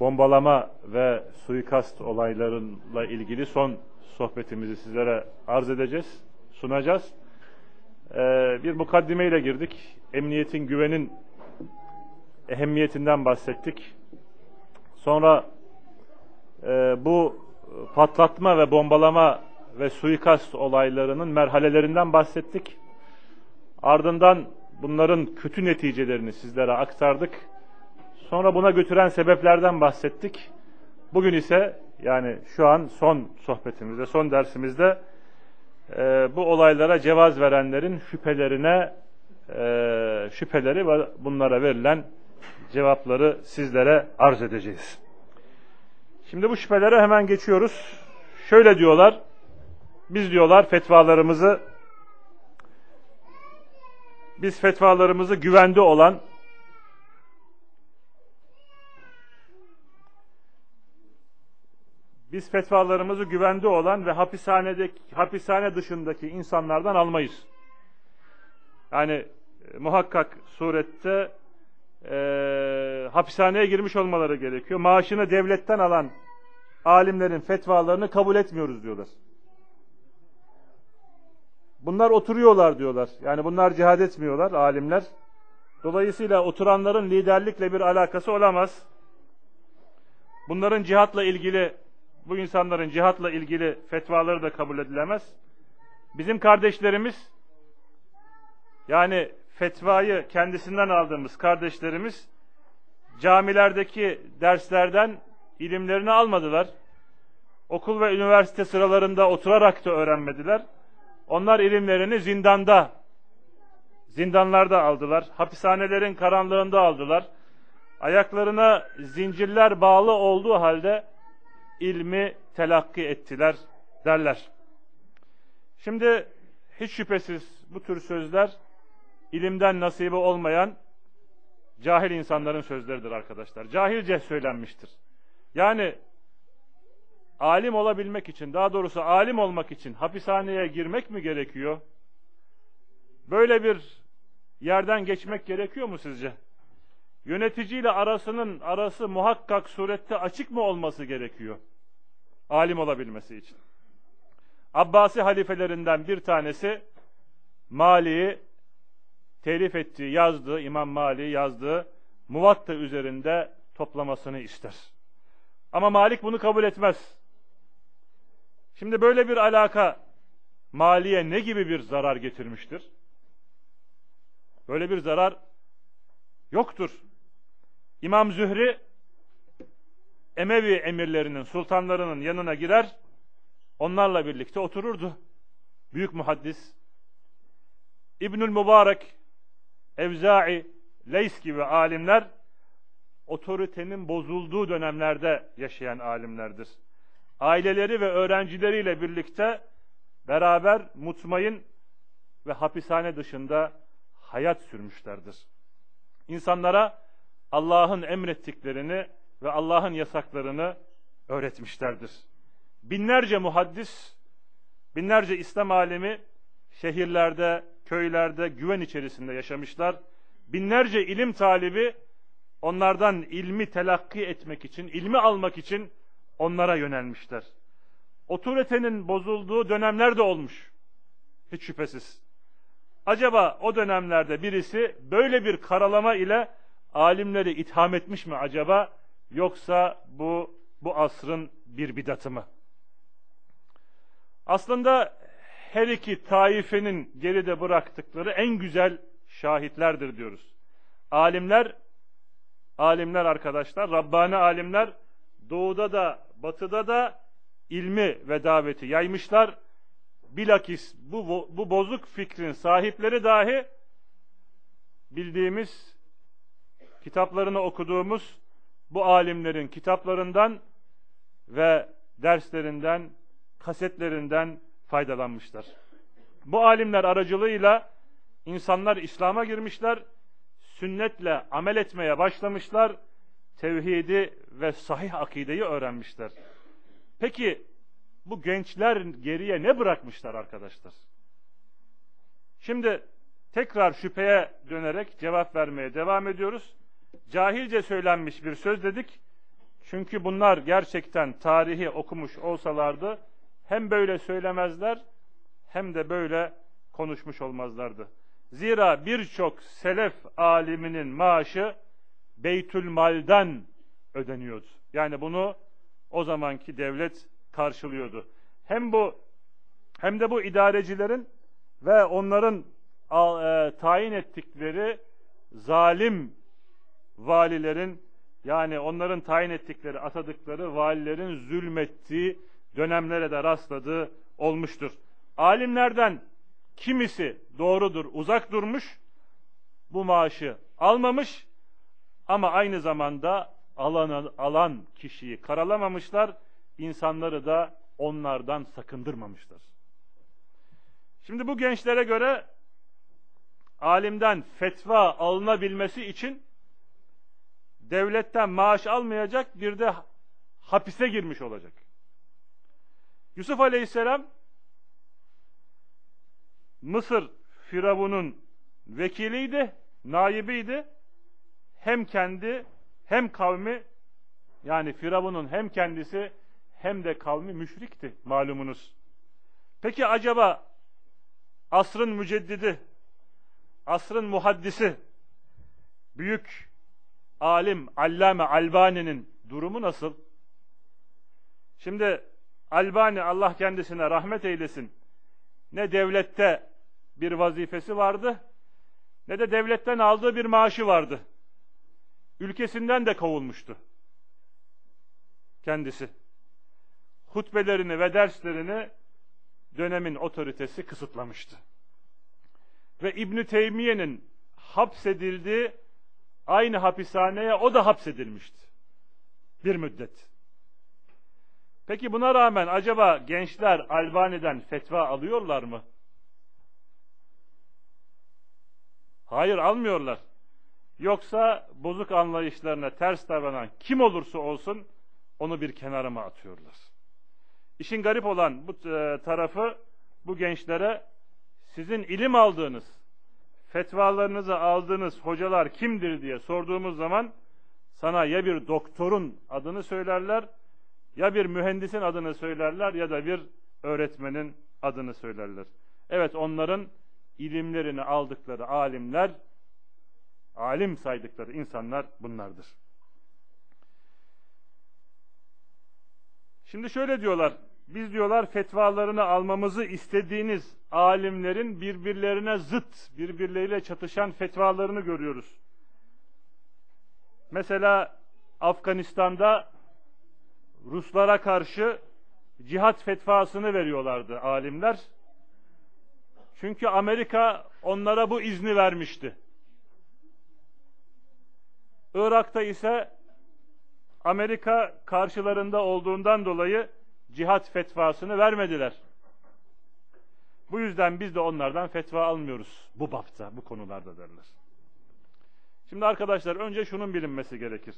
Bombalama ve suikast olaylarıyla ilgili son sohbetimizi sizlere arz edeceğiz, sunacağız. Ee, bir mukaddime ile girdik. Emniyetin, güvenin ehemmiyetinden bahsettik. Sonra e, bu patlatma ve bombalama ve suikast olaylarının merhalelerinden bahsettik. Ardından bunların kötü neticelerini sizlere aktardık. Sonra buna götüren sebeplerden bahsettik. Bugün ise yani şu an son sohbetimizde, son dersimizde e, bu olaylara cevaz verenlerin şüphelerine e, şüpheleri ve bunlara verilen cevapları sizlere arz edeceğiz. Şimdi bu şüphelere hemen geçiyoruz. Şöyle diyorlar, biz diyorlar fetvalarımızı biz fetvalarımızı güvende olan biz fetvalarımızı güvende olan ve hapishanedeki hapishane dışındaki insanlardan almayız. Yani e, muhakkak surette e, hapishaneye girmiş olmaları gerekiyor. Maaşını devletten alan alimlerin fetvalarını kabul etmiyoruz diyorlar. Bunlar oturuyorlar diyorlar. Yani bunlar cihad etmiyorlar alimler. Dolayısıyla oturanların liderlikle bir alakası olamaz. Bunların cihatla ilgili, bu insanların cihatla ilgili fetvaları da kabul edilemez. Bizim kardeşlerimiz, yani fetvayı kendisinden aldığımız kardeşlerimiz, camilerdeki derslerden ilimlerini almadılar. Okul ve üniversite sıralarında oturarak da öğrenmediler. Onlar ilimlerini zindanda, zindanlarda aldılar. Hapishanelerin karanlığında aldılar. Ayaklarına zincirler bağlı olduğu halde ilmi telakki ettiler derler. Şimdi hiç şüphesiz bu tür sözler ilimden nasibi olmayan cahil insanların sözleridir arkadaşlar. Cahilce söylenmiştir. Yani alim olabilmek için, daha doğrusu alim olmak için hapishaneye girmek mi gerekiyor? Böyle bir yerden geçmek gerekiyor mu sizce? Yöneticiyle arasının arası muhakkak surette açık mı olması gerekiyor? Alim olabilmesi için. Abbasi halifelerinden bir tanesi Mali'yi telif ettiği, yazdığı, İmam Mali yazdığı Muvatta üzerinde toplamasını ister. Ama Malik bunu kabul etmez. Şimdi böyle bir alaka maliye ne gibi bir zarar getirmiştir? Böyle bir zarar yoktur. İmam Zühri Emevi emirlerinin, sultanlarının yanına girer, onlarla birlikte otururdu. Büyük muhaddis. İbnül Mübarek, Evza'i, Leys gibi alimler otoritenin bozulduğu dönemlerde yaşayan alimlerdir. Aileleri ve öğrencileriyle birlikte beraber mutmain ve hapishane dışında hayat sürmüşlerdir. İnsanlara Allah'ın emrettiklerini ve Allah'ın yasaklarını öğretmişlerdir. Binlerce muhaddis, binlerce İslam alemi şehirlerde, köylerde güven içerisinde yaşamışlar. Binlerce ilim talibi onlardan ilmi telakki etmek için, ilmi almak için onlara yönelmişler. Otoritenin bozulduğu dönemler de olmuş. Hiç şüphesiz. Acaba o dönemlerde birisi böyle bir karalama ile alimleri itham etmiş mi acaba? Yoksa bu bu asrın bir bidatı mı? Aslında her iki taifenin geride bıraktıkları en güzel şahitlerdir diyoruz. Alimler, alimler arkadaşlar, Rabbani alimler doğuda da batıda da ilmi ve daveti yaymışlar. Bilakis bu, bu bozuk fikrin sahipleri dahi bildiğimiz, kitaplarını okuduğumuz bu alimlerin kitaplarından ve derslerinden, kasetlerinden faydalanmışlar. Bu alimler aracılığıyla insanlar İslam'a girmişler, sünnetle amel etmeye başlamışlar, tevhidi ve sahih akideyi öğrenmişler. Peki bu gençler geriye ne bırakmışlar arkadaşlar? Şimdi tekrar şüpheye dönerek cevap vermeye devam ediyoruz. Cahilce söylenmiş bir söz dedik. Çünkü bunlar gerçekten tarihi okumuş olsalardı hem böyle söylemezler hem de böyle konuşmuş olmazlardı. Zira birçok selef aliminin maaşı Beytül Mal'den ödeniyordu. Yani bunu o zamanki devlet karşılıyordu. Hem bu hem de bu idarecilerin ve onların e, tayin ettikleri zalim valilerin yani onların tayin ettikleri, atadıkları valilerin zulmettiği dönemlere de rastladığı olmuştur. Alimlerden kimisi doğrudur, uzak durmuş, bu maaşı almamış ama aynı zamanda alan, alan kişiyi karalamamışlar, insanları da onlardan sakındırmamışlar. Şimdi bu gençlere göre alimden fetva alınabilmesi için devletten maaş almayacak bir de hapise girmiş olacak. Yusuf Aleyhisselam Mısır Firavun'un vekiliydi, naibiydi. Hem kendi hem kavmi yani Firavun'un hem kendisi hem de kavmi müşrikti malumunuz. Peki acaba asrın müceddidi, asrın muhaddisi, büyük alim Allame Albani'nin durumu nasıl? Şimdi Albani Allah kendisine rahmet eylesin. Ne devlette bir vazifesi vardı ne de devletten aldığı bir maaşı vardı. Ülkesinden de kovulmuştu. Kendisi. Hutbelerini ve derslerini dönemin otoritesi kısıtlamıştı. Ve İbn Teymiye'nin hapsedildiği aynı hapishaneye o da hapsedilmişti. Bir müddet. Peki buna rağmen acaba gençler Albani'den fetva alıyorlar mı? Hayır almıyorlar. Yoksa bozuk anlayışlarına ters davranan kim olursa olsun onu bir kenara mı atıyorlar? İşin garip olan bu e, tarafı bu gençlere sizin ilim aldığınız, fetvalarınızı aldığınız hocalar kimdir diye sorduğumuz zaman sana ya bir doktorun adını söylerler ya bir mühendisin adını söylerler ya da bir öğretmenin adını söylerler. Evet onların ilimlerini aldıkları alimler, alim saydıkları insanlar bunlardır. Şimdi şöyle diyorlar, biz diyorlar fetvalarını almamızı istediğiniz alimlerin birbirlerine zıt, birbirleriyle çatışan fetvalarını görüyoruz. Mesela Afganistan'da Ruslara karşı cihat fetvasını veriyorlardı alimler. Çünkü Amerika onlara bu izni vermişti. Irak'ta ise Amerika karşılarında olduğundan dolayı cihat fetvasını vermediler. Bu yüzden biz de onlardan fetva almıyoruz bu bapta, bu konularda derler. Şimdi arkadaşlar önce şunun bilinmesi gerekir.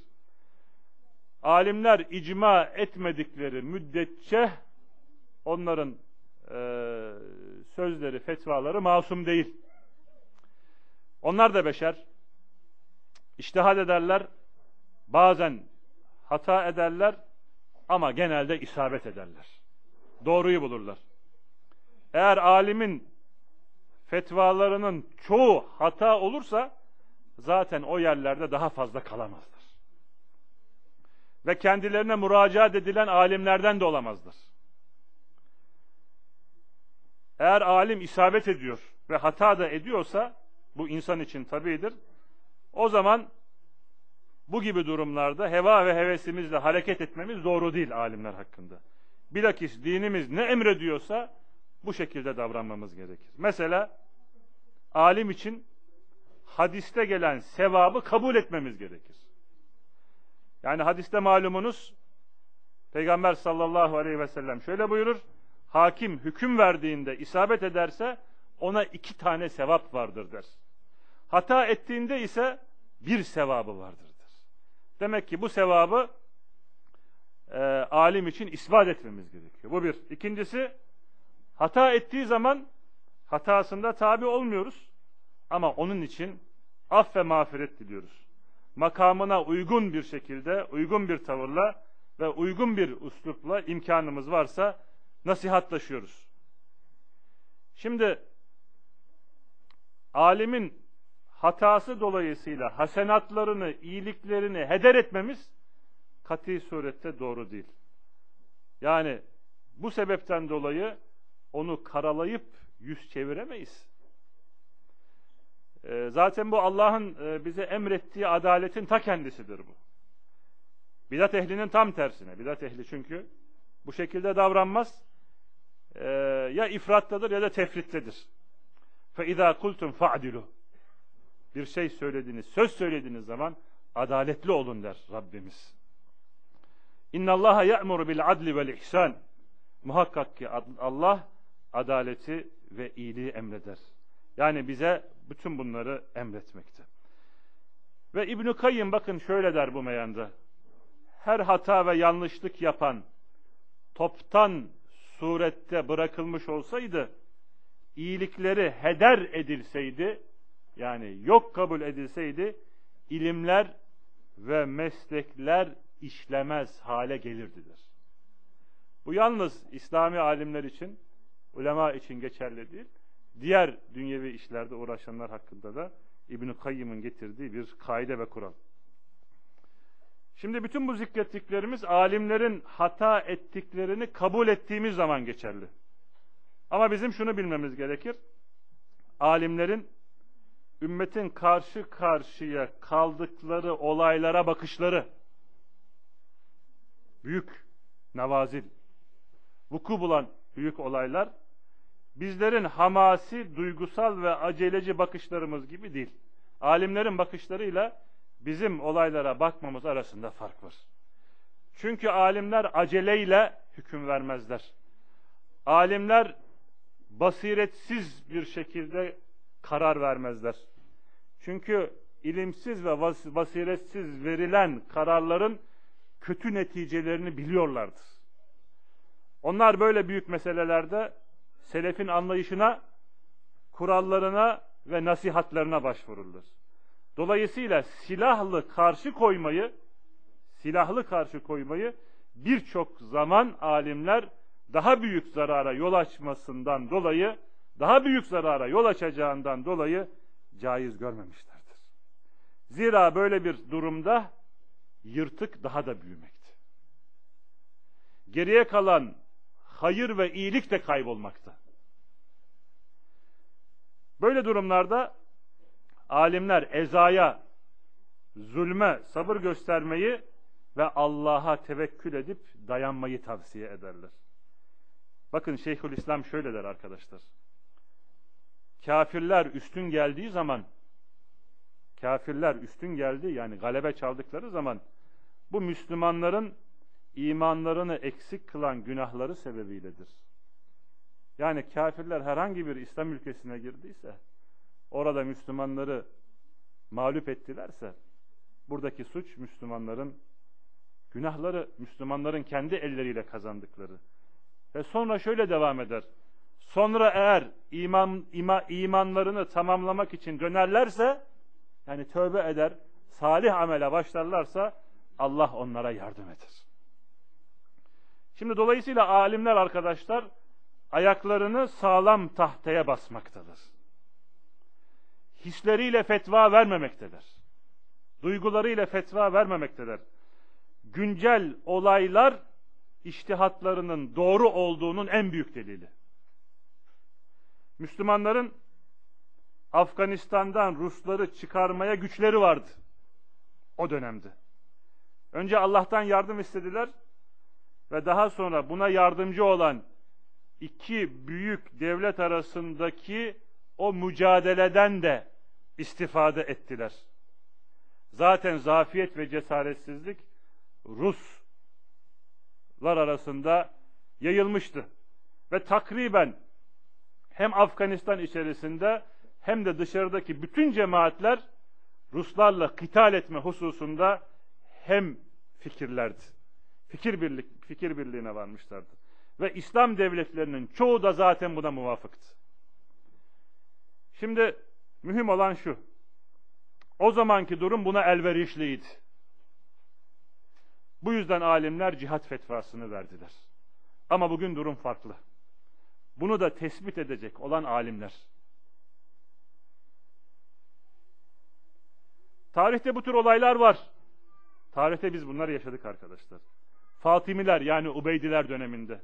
Alimler icma etmedikleri müddetçe onların e, sözleri, fetvaları masum değil. Onlar da beşer. İçtihad ederler. Bazen hata ederler ama genelde isabet ederler. Doğruyu bulurlar. Eğer alimin fetvalarının çoğu hata olursa zaten o yerlerde daha fazla kalamazlar. Ve kendilerine müracaat edilen alimlerden de olamazlar. Eğer alim isabet ediyor ve hata da ediyorsa bu insan için tabidir. O zaman bu gibi durumlarda heva ve hevesimizle hareket etmemiz doğru değil alimler hakkında. Bilakis dinimiz ne emrediyorsa bu şekilde davranmamız gerekir. Mesela alim için hadiste gelen sevabı kabul etmemiz gerekir. Yani hadiste malumunuz Peygamber sallallahu aleyhi ve sellem şöyle buyurur. Hakim hüküm verdiğinde isabet ederse ona iki tane sevap vardır der. Hata ettiğinde ise bir sevabı vardır. Demek ki bu sevabı e, alim için ispat etmemiz gerekiyor. Bu bir. İkincisi hata ettiği zaman hatasında tabi olmuyoruz. Ama onun için af ve mağfiret diliyoruz. Makamına uygun bir şekilde, uygun bir tavırla ve uygun bir üslupla imkanımız varsa nasihatlaşıyoruz. Şimdi alimin hatası dolayısıyla hasenatlarını, iyiliklerini heder etmemiz kati surette doğru değil. Yani bu sebepten dolayı onu karalayıp yüz çeviremeyiz. Ee, zaten bu Allah'ın e, bize emrettiği adaletin ta kendisidir bu. Bidat ehlinin tam tersine. Bidat ehli çünkü bu şekilde davranmaz. Ee, ya ifrattadır ya da tefrittedir. فَاِذَا قُلْتُمْ فَعْدِلُوا bir şey söylediğiniz, söz söylediğiniz zaman adaletli olun der Rabbimiz. İnna Allaha ya'muru bil adli vel ihsan. Muhakkak ki Allah adaleti ve iyiliği emreder. Yani bize bütün bunları emretmekte. Ve İbn Kayyım bakın şöyle der bu meyanda. Her hata ve yanlışlık yapan toptan surette bırakılmış olsaydı iyilikleri heder edilseydi yani yok kabul edilseydi ilimler ve meslekler işlemez hale gelirdiler. Bu yalnız İslami alimler için, ulema için geçerli değil. Diğer dünyevi işlerde uğraşanlar hakkında da İbn-i Kayyım'ın getirdiği bir kaide ve kural. Şimdi bütün bu zikrettiklerimiz alimlerin hata ettiklerini kabul ettiğimiz zaman geçerli. Ama bizim şunu bilmemiz gerekir. Alimlerin ümmetin karşı karşıya kaldıkları olaylara bakışları büyük nevazil vuku bulan büyük olaylar bizlerin hamasi, duygusal ve aceleci bakışlarımız gibi değil. Alimlerin bakışlarıyla bizim olaylara bakmamız arasında fark var. Çünkü alimler aceleyle hüküm vermezler. Alimler basiretsiz bir şekilde karar vermezler. Çünkü ilimsiz ve basiretsiz verilen kararların kötü neticelerini biliyorlardır. Onlar böyle büyük meselelerde selefin anlayışına, kurallarına ve nasihatlerine başvururlar. Dolayısıyla silahlı karşı koymayı, silahlı karşı koymayı birçok zaman alimler daha büyük zarara yol açmasından dolayı, daha büyük zarara yol açacağından dolayı caiz görmemişlerdir. Zira böyle bir durumda yırtık daha da büyümekte. Geriye kalan hayır ve iyilik de kaybolmakta. Böyle durumlarda alimler ezaya, zulme sabır göstermeyi ve Allah'a tevekkül edip dayanmayı tavsiye ederler. Bakın Şeyhülislam şöyle der arkadaşlar. Kafirler üstün geldiği zaman kafirler üstün geldi yani galebe çaldıkları zaman bu Müslümanların imanlarını eksik kılan günahları sebebiyledir. Yani kafirler herhangi bir İslam ülkesine girdiyse, orada Müslümanları mağlup ettilerse, buradaki suç Müslümanların günahları, Müslümanların kendi elleriyle kazandıkları. Ve sonra şöyle devam eder. Sonra eğer iman, ima, imanlarını tamamlamak için dönerlerse, yani tövbe eder, salih amele başlarlarsa Allah onlara yardım eder. Şimdi dolayısıyla alimler arkadaşlar ayaklarını sağlam tahtaya basmaktadır. Hisleriyle fetva vermemektedir. Duygularıyla fetva vermemektedir. Güncel olaylar iştihatlarının doğru olduğunun en büyük delili. Müslümanların Afganistan'dan Rusları çıkarmaya güçleri vardı o dönemde. Önce Allah'tan yardım istediler ve daha sonra buna yardımcı olan iki büyük devlet arasındaki o mücadeleden de istifade ettiler. Zaten zafiyet ve cesaretsizlik Ruslar arasında yayılmıştı. Ve takriben hem Afganistan içerisinde hem de dışarıdaki bütün cemaatler Ruslarla kıtal etme hususunda hem fikirlerdi. Fikir birlik fikir birliğine varmışlardı. Ve İslam devletlerinin çoğu da zaten buna muvafıktı. Şimdi mühim olan şu. O zamanki durum buna elverişliydi. Bu yüzden alimler cihat fetvasını verdiler. Ama bugün durum farklı. Bunu da tespit edecek olan alimler. Tarihte bu tür olaylar var. Tarihte biz bunları yaşadık arkadaşlar. Fatimiler yani Ubeydiler döneminde.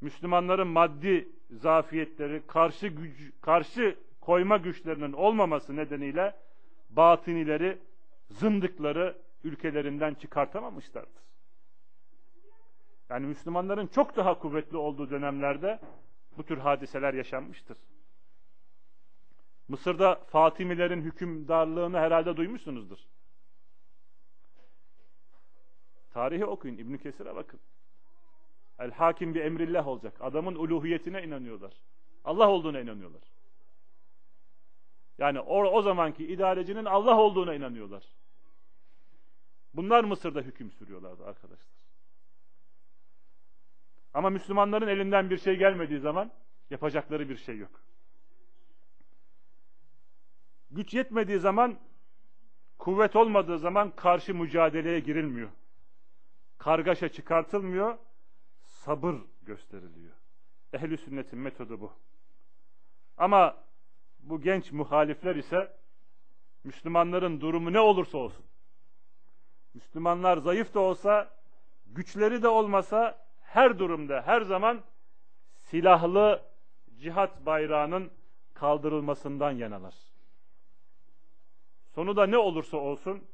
Müslümanların maddi zafiyetleri, karşı güç, karşı koyma güçlerinin olmaması nedeniyle batinileri, zındıkları ülkelerinden çıkartamamışlardır. Yani Müslümanların çok daha kuvvetli olduğu dönemlerde bu tür hadiseler yaşanmıştır. Mısır'da Fatimilerin hükümdarlığını herhalde duymuşsunuzdur. Tarihi okuyun, İbn Kesir'e bakın. El hakim bir emrillah olacak. Adamın uluhiyetine inanıyorlar. Allah olduğuna inanıyorlar. Yani o, o zamanki idarecinin Allah olduğuna inanıyorlar. Bunlar Mısır'da hüküm sürüyorlardı arkadaşlar. Ama Müslümanların elinden bir şey gelmediği zaman yapacakları bir şey yok. Güç yetmediği zaman, kuvvet olmadığı zaman karşı mücadeleye girilmiyor. Kargaşa çıkartılmıyor, sabır gösteriliyor. Ehli sünnetin metodu bu. Ama bu genç muhalifler ise Müslümanların durumu ne olursa olsun. Müslümanlar zayıf da olsa, güçleri de olmasa her durumda, her zaman silahlı cihat bayrağının kaldırılmasından yanalar. Sonu da ne olursa olsun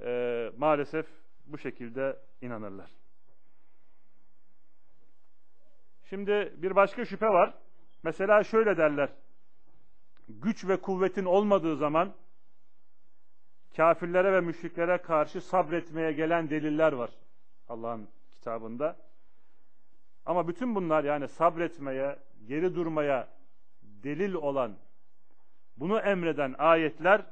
e, maalesef bu şekilde inanırlar. Şimdi bir başka şüphe var. Mesela şöyle derler. Güç ve kuvvetin olmadığı zaman kafirlere ve müşriklere karşı sabretmeye gelen deliller var Allah'ın kitabında. Ama bütün bunlar yani sabretmeye, geri durmaya delil olan, bunu emreden ayetler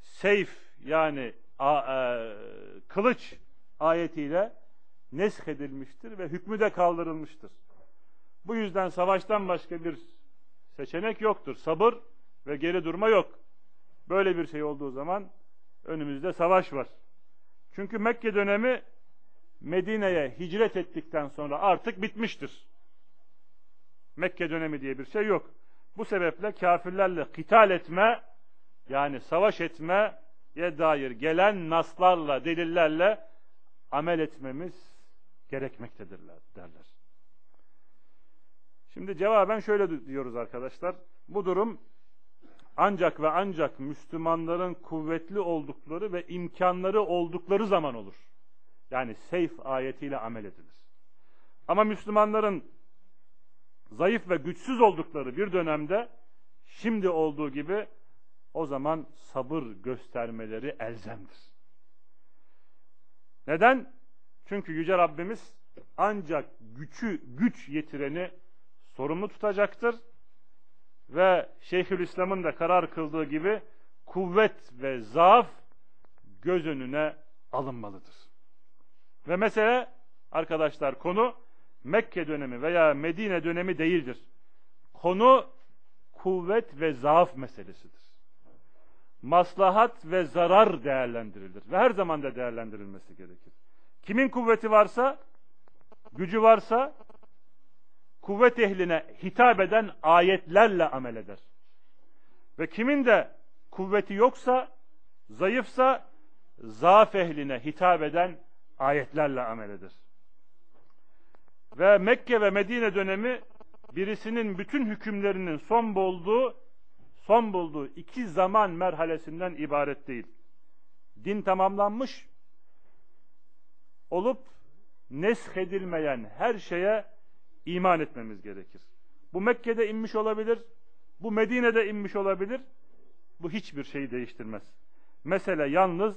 seyf yani a, e, kılıç ayetiyle nesk edilmiştir ve hükmü de kaldırılmıştır. Bu yüzden savaştan başka bir seçenek yoktur. Sabır ve geri durma yok. Böyle bir şey olduğu zaman önümüzde savaş var. Çünkü Mekke dönemi Medine'ye hicret ettikten sonra artık bitmiştir. Mekke dönemi diye bir şey yok. Bu sebeple kafirlerle kital etme yani savaş etmeye dair gelen naslarla, delillerle amel etmemiz gerekmektedirler derler. Şimdi cevaben şöyle diyoruz arkadaşlar. Bu durum ancak ve ancak Müslümanların kuvvetli oldukları ve imkanları oldukları zaman olur. Yani seyf ayetiyle amel edilir. Ama Müslümanların zayıf ve güçsüz oldukları bir dönemde şimdi olduğu gibi o zaman sabır göstermeleri elzemdir. Neden? Çünkü Yüce Rabbimiz ancak gücü güç yetireni sorumlu tutacaktır ve Şeyhülislam'ın da karar kıldığı gibi kuvvet ve zaaf göz önüne alınmalıdır. Ve mesele arkadaşlar konu Mekke dönemi veya Medine dönemi değildir. Konu kuvvet ve zaaf meselesidir. Maslahat ve zarar değerlendirilir ve her zaman da değerlendirilmesi gerekir. Kimin kuvveti varsa, gücü varsa kuvvet ehline hitap eden ayetlerle amel eder. Ve kimin de kuvveti yoksa, zayıfsa zaaf ehline hitap eden ayetlerle amel eder. Ve Mekke ve Medine dönemi birisinin bütün hükümlerinin son bulduğu son bulduğu iki zaman merhalesinden ibaret değil. Din tamamlanmış olup nesh edilmeyen her şeye iman etmemiz gerekir. Bu Mekke'de inmiş olabilir, bu Medine'de inmiş olabilir. Bu hiçbir şeyi değiştirmez. Mesele yalnız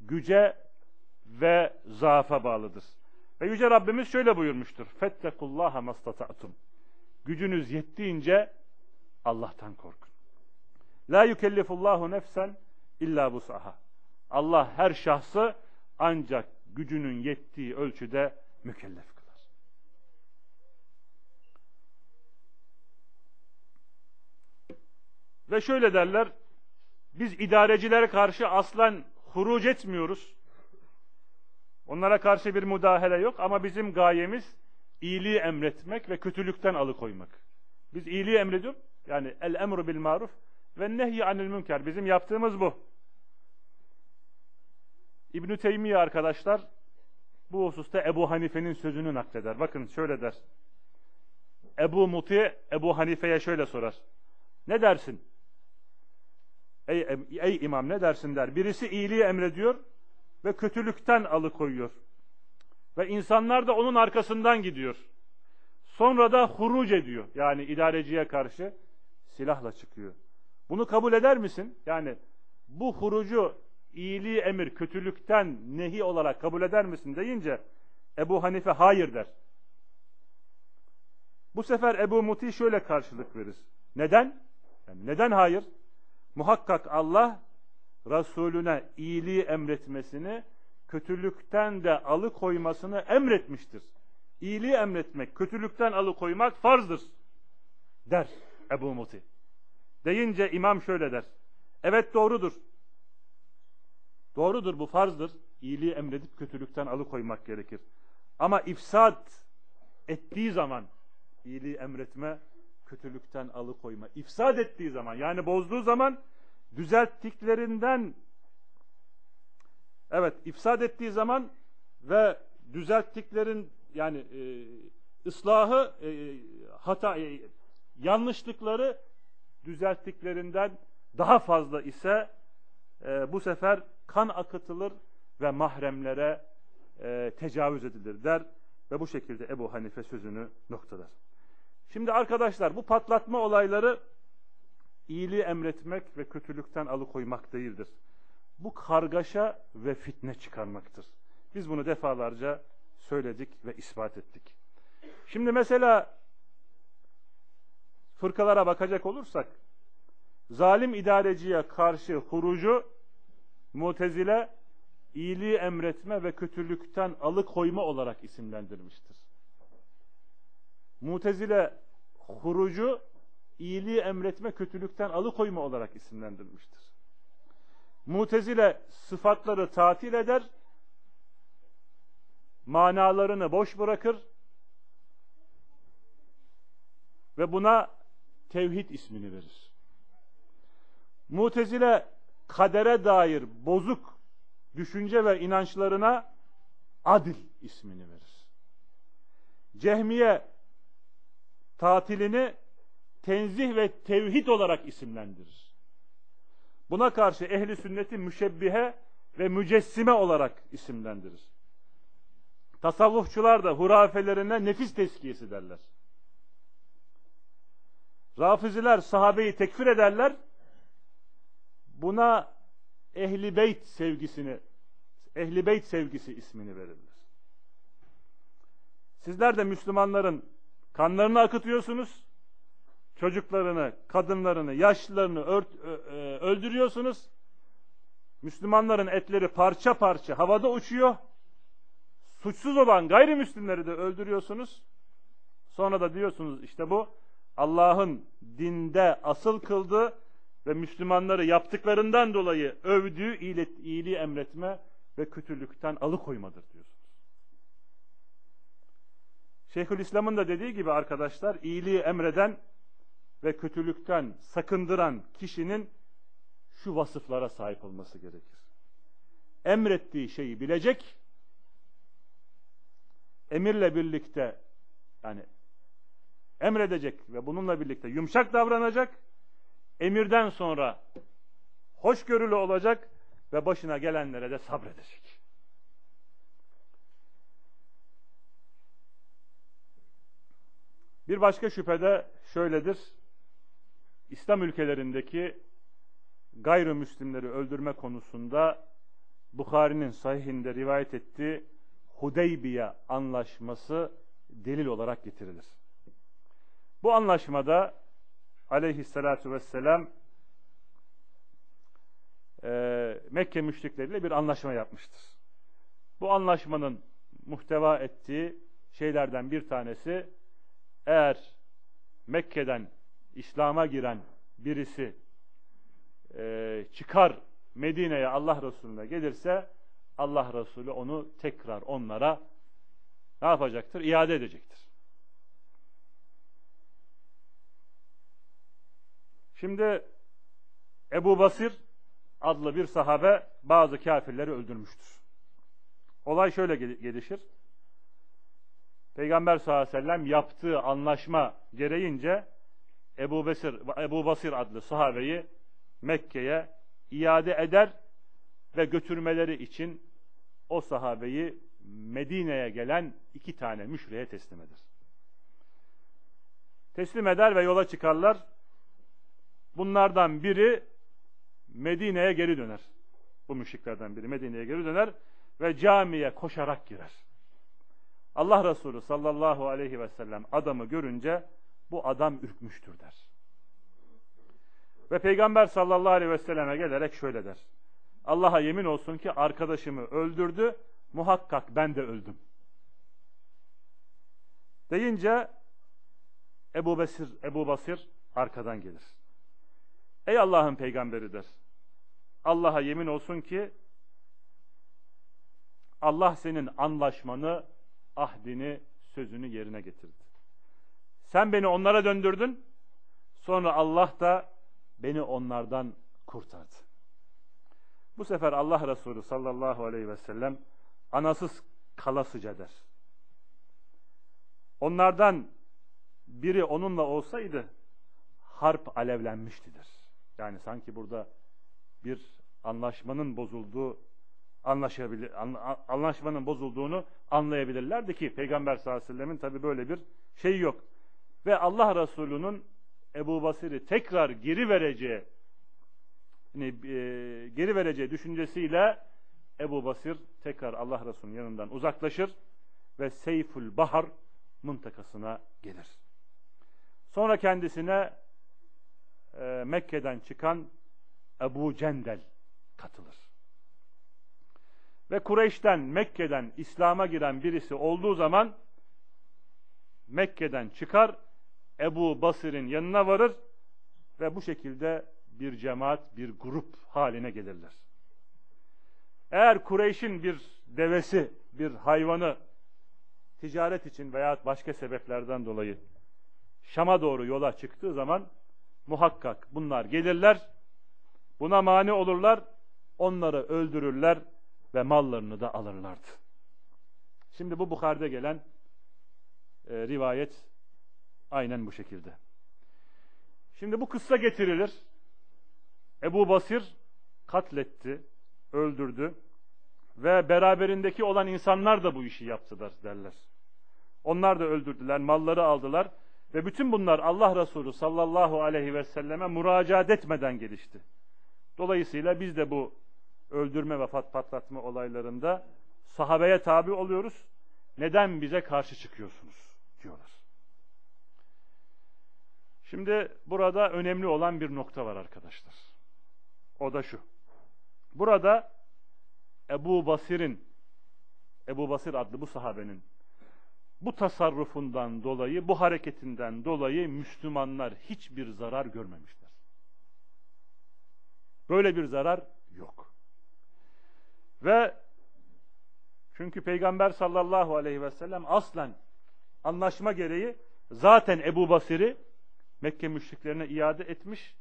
güce ve zaafa bağlıdır. Ve Yüce Rabbimiz şöyle buyurmuştur. Fettekullaha mastata'tum. Gücünüz yettiğince Allah'tan korkun. La yukellifullahu nefsen illa busaha. Allah her şahsı ancak gücünün yettiği ölçüde mükellef kılar. Ve şöyle derler, biz idarecilere karşı aslen huruc etmiyoruz. Onlara karşı bir müdahale yok ama bizim gayemiz iyiliği emretmek ve kötülükten alıkoymak. Biz iyiliği emrediyor. Yani el emru bil maruf ve nehy anil münker. Bizim yaptığımız bu. İbn Teymiye arkadaşlar bu hususta Ebu Hanife'nin sözünü nakleder. Bakın şöyle der. Ebu Muti Ebu Hanife'ye şöyle sorar. Ne dersin? Ey, ey imam ne dersin der. Birisi iyiliği emrediyor ve kötülükten alıkoyuyor. Ve insanlar da onun arkasından gidiyor. Sonra da huruc ediyor. Yani idareciye karşı silahla çıkıyor. Bunu kabul eder misin? Yani bu hurucu iyiliği emir, kötülükten nehi olarak kabul eder misin deyince Ebu Hanife hayır der. Bu sefer Ebu Muti şöyle karşılık verir. Neden? Yani neden hayır? Muhakkak Allah Resulüne iyiliği emretmesini, kötülükten de alıkoymasını emretmiştir. İyiliği emretmek, kötülükten alıkoymak farzdır der Ebu Muti. Deyince imam şöyle der. Evet doğrudur. Doğrudur bu farzdır. İyiliği emredip kötülükten alıkoymak gerekir. Ama ifsad ettiği zaman iyiliği emretme, kötülükten alıkoyma. İfsad ettiği zaman yani bozduğu zaman düzelttiklerinden evet ifsad ettiği zaman ve düzelttiklerin yani e, ıslahı e, hata e, yanlışlıkları düzelttiklerinden daha fazla ise e, bu sefer kan akıtılır ve mahremlere e, tecavüz edilir der ve bu şekilde Ebu Hanife sözünü noktalar. Şimdi arkadaşlar bu patlatma olayları iyiliği emretmek ve kötülükten alıkoymak değildir. Bu kargaşa ve fitne çıkarmaktır. Biz bunu defalarca söyledik ve ispat ettik. Şimdi mesela fırkalara bakacak olursak zalim idareciye karşı hurucu mutezile iyiliği emretme ve kötülükten alıkoyma olarak isimlendirmiştir. Mutezile hurucu iyiliği emretme, kötülükten alıkoyma olarak isimlendirilmiştir. Mutezile sıfatları tatil eder, manalarını boş bırakır ve buna tevhid ismini verir. Mutezile kadere dair bozuk düşünce ve inançlarına adil ismini verir. Cehmiye tatilini tenzih ve tevhid olarak isimlendirir. Buna karşı ehli sünneti müşebbihe ve mücessime olarak isimlendirir. Tasavvufçular da hurafelerine nefis teskiyesi derler. Rafiziler sahabeyi tekfir ederler. Buna ehli beyt sevgisini ehli beyt sevgisi ismini verirler. Sizler de Müslümanların kanlarını akıtıyorsunuz çocuklarını, kadınlarını, yaşlılarını ört, ö, öldürüyorsunuz. Müslümanların etleri parça parça havada uçuyor. Suçsuz olan gayrimüslimleri de öldürüyorsunuz. Sonra da diyorsunuz işte bu Allah'ın dinde asıl kıldığı ve Müslümanları yaptıklarından dolayı övdüğü iyiliği emretme ve kötülükten alıkoymadır diyorsunuz. Şeyhülislam'ın da dediği gibi arkadaşlar iyiliği emreden ve kötülükten sakındıran kişinin şu vasıflara sahip olması gerekir. Emrettiği şeyi bilecek, emirle birlikte yani emredecek ve bununla birlikte yumuşak davranacak, emirden sonra hoşgörülü olacak ve başına gelenlere de sabredecek. Bir başka şüphede şöyledir. İslam ülkelerindeki gayrimüslimleri öldürme konusunda Bukhari'nin sahihinde rivayet ettiği Hudeybiye anlaşması delil olarak getirilir. Bu anlaşmada aleyhissalatu vesselam e, Mekke müşrikleriyle bir anlaşma yapmıştır. Bu anlaşmanın muhteva ettiği şeylerden bir tanesi eğer Mekke'den İslam'a giren birisi e, çıkar Medine'ye Allah Resulüne gelirse Allah Resulü onu tekrar onlara ne yapacaktır? İade edecektir. Şimdi Ebu Basir adlı bir sahabe bazı kafirleri öldürmüştür. Olay şöyle gelişir. Peygamber sallallahu aleyhi ve sellem yaptığı anlaşma gereğince Ebu Basir, Ebu Basir adlı sahabeyi Mekke'ye iade eder ve götürmeleri için o sahabeyi Medine'ye gelen iki tane müşriye teslim eder. Teslim eder ve yola çıkarlar. Bunlardan biri Medine'ye geri döner. Bu müşriklerden biri Medine'ye geri döner ve camiye koşarak girer. Allah Resulü sallallahu aleyhi ve sellem adamı görünce bu adam ürkmüştür der. Ve Peygamber sallallahu aleyhi ve selleme gelerek şöyle der. Allah'a yemin olsun ki arkadaşımı öldürdü, muhakkak ben de öldüm. Deyince Ebu Basir, Ebu Basir arkadan gelir. Ey Allah'ın peygamberi der. Allah'a yemin olsun ki Allah senin anlaşmanı, ahdini, sözünü yerine getirdi. Sen beni onlara döndürdün, sonra Allah da beni onlardan kurtardı. Bu sefer Allah Resulü sallallahu aleyhi ve sellem anasız kalasıca der. Onlardan biri onunla olsaydı harp alevlenmiştidir. Yani sanki burada bir anlaşmanın bozulduğu anlaşabilir, anlaşmanın bozulduğunu anlayabilirlerdi ki Peygamber sallallahu aleyhi ve sellemin tabi böyle bir şey yok. Ve Allah Resulü'nün Ebu Basir'i tekrar geri vereceği yani, e, geri vereceği düşüncesiyle Ebu Basir tekrar Allah Resulü'nün yanından uzaklaşır ve Seyful Bahar mıntakasına gelir. Sonra kendisine e, Mekke'den çıkan Ebu Cendel katılır. Ve Kureyş'ten, Mekke'den İslam'a giren birisi olduğu zaman Mekke'den çıkar, Ebu Basir'in yanına varır ve bu şekilde bir cemaat, bir grup haline gelirler. Eğer Kureyş'in bir devesi, bir hayvanı ticaret için veya başka sebeplerden dolayı Şam'a doğru yola çıktığı zaman muhakkak bunlar gelirler, buna mani olurlar, onları öldürürler ve mallarını da alırlardı. Şimdi bu Bukhari'de gelen e, rivayet aynen bu şekilde. Şimdi bu kıssa getirilir. Ebu Basir katletti, öldürdü ve beraberindeki olan insanlar da bu işi yaptılar derler. Onlar da öldürdüler, malları aldılar ve bütün bunlar Allah Resulü sallallahu aleyhi ve selleme müracaat etmeden gelişti. Dolayısıyla biz de bu öldürme ve patlatma olaylarında sahabeye tabi oluyoruz. Neden bize karşı çıkıyorsunuz diyorlar. Şimdi burada önemli olan bir nokta var arkadaşlar. O da şu. Burada Ebu Basir'in Ebu Basir adlı bu sahabenin bu tasarrufundan dolayı, bu hareketinden dolayı Müslümanlar hiçbir zarar görmemişler. Böyle bir zarar yok. Ve çünkü Peygamber sallallahu aleyhi ve sellem aslen anlaşma gereği zaten Ebu Basir'i Mekke müşriklerine iade etmiş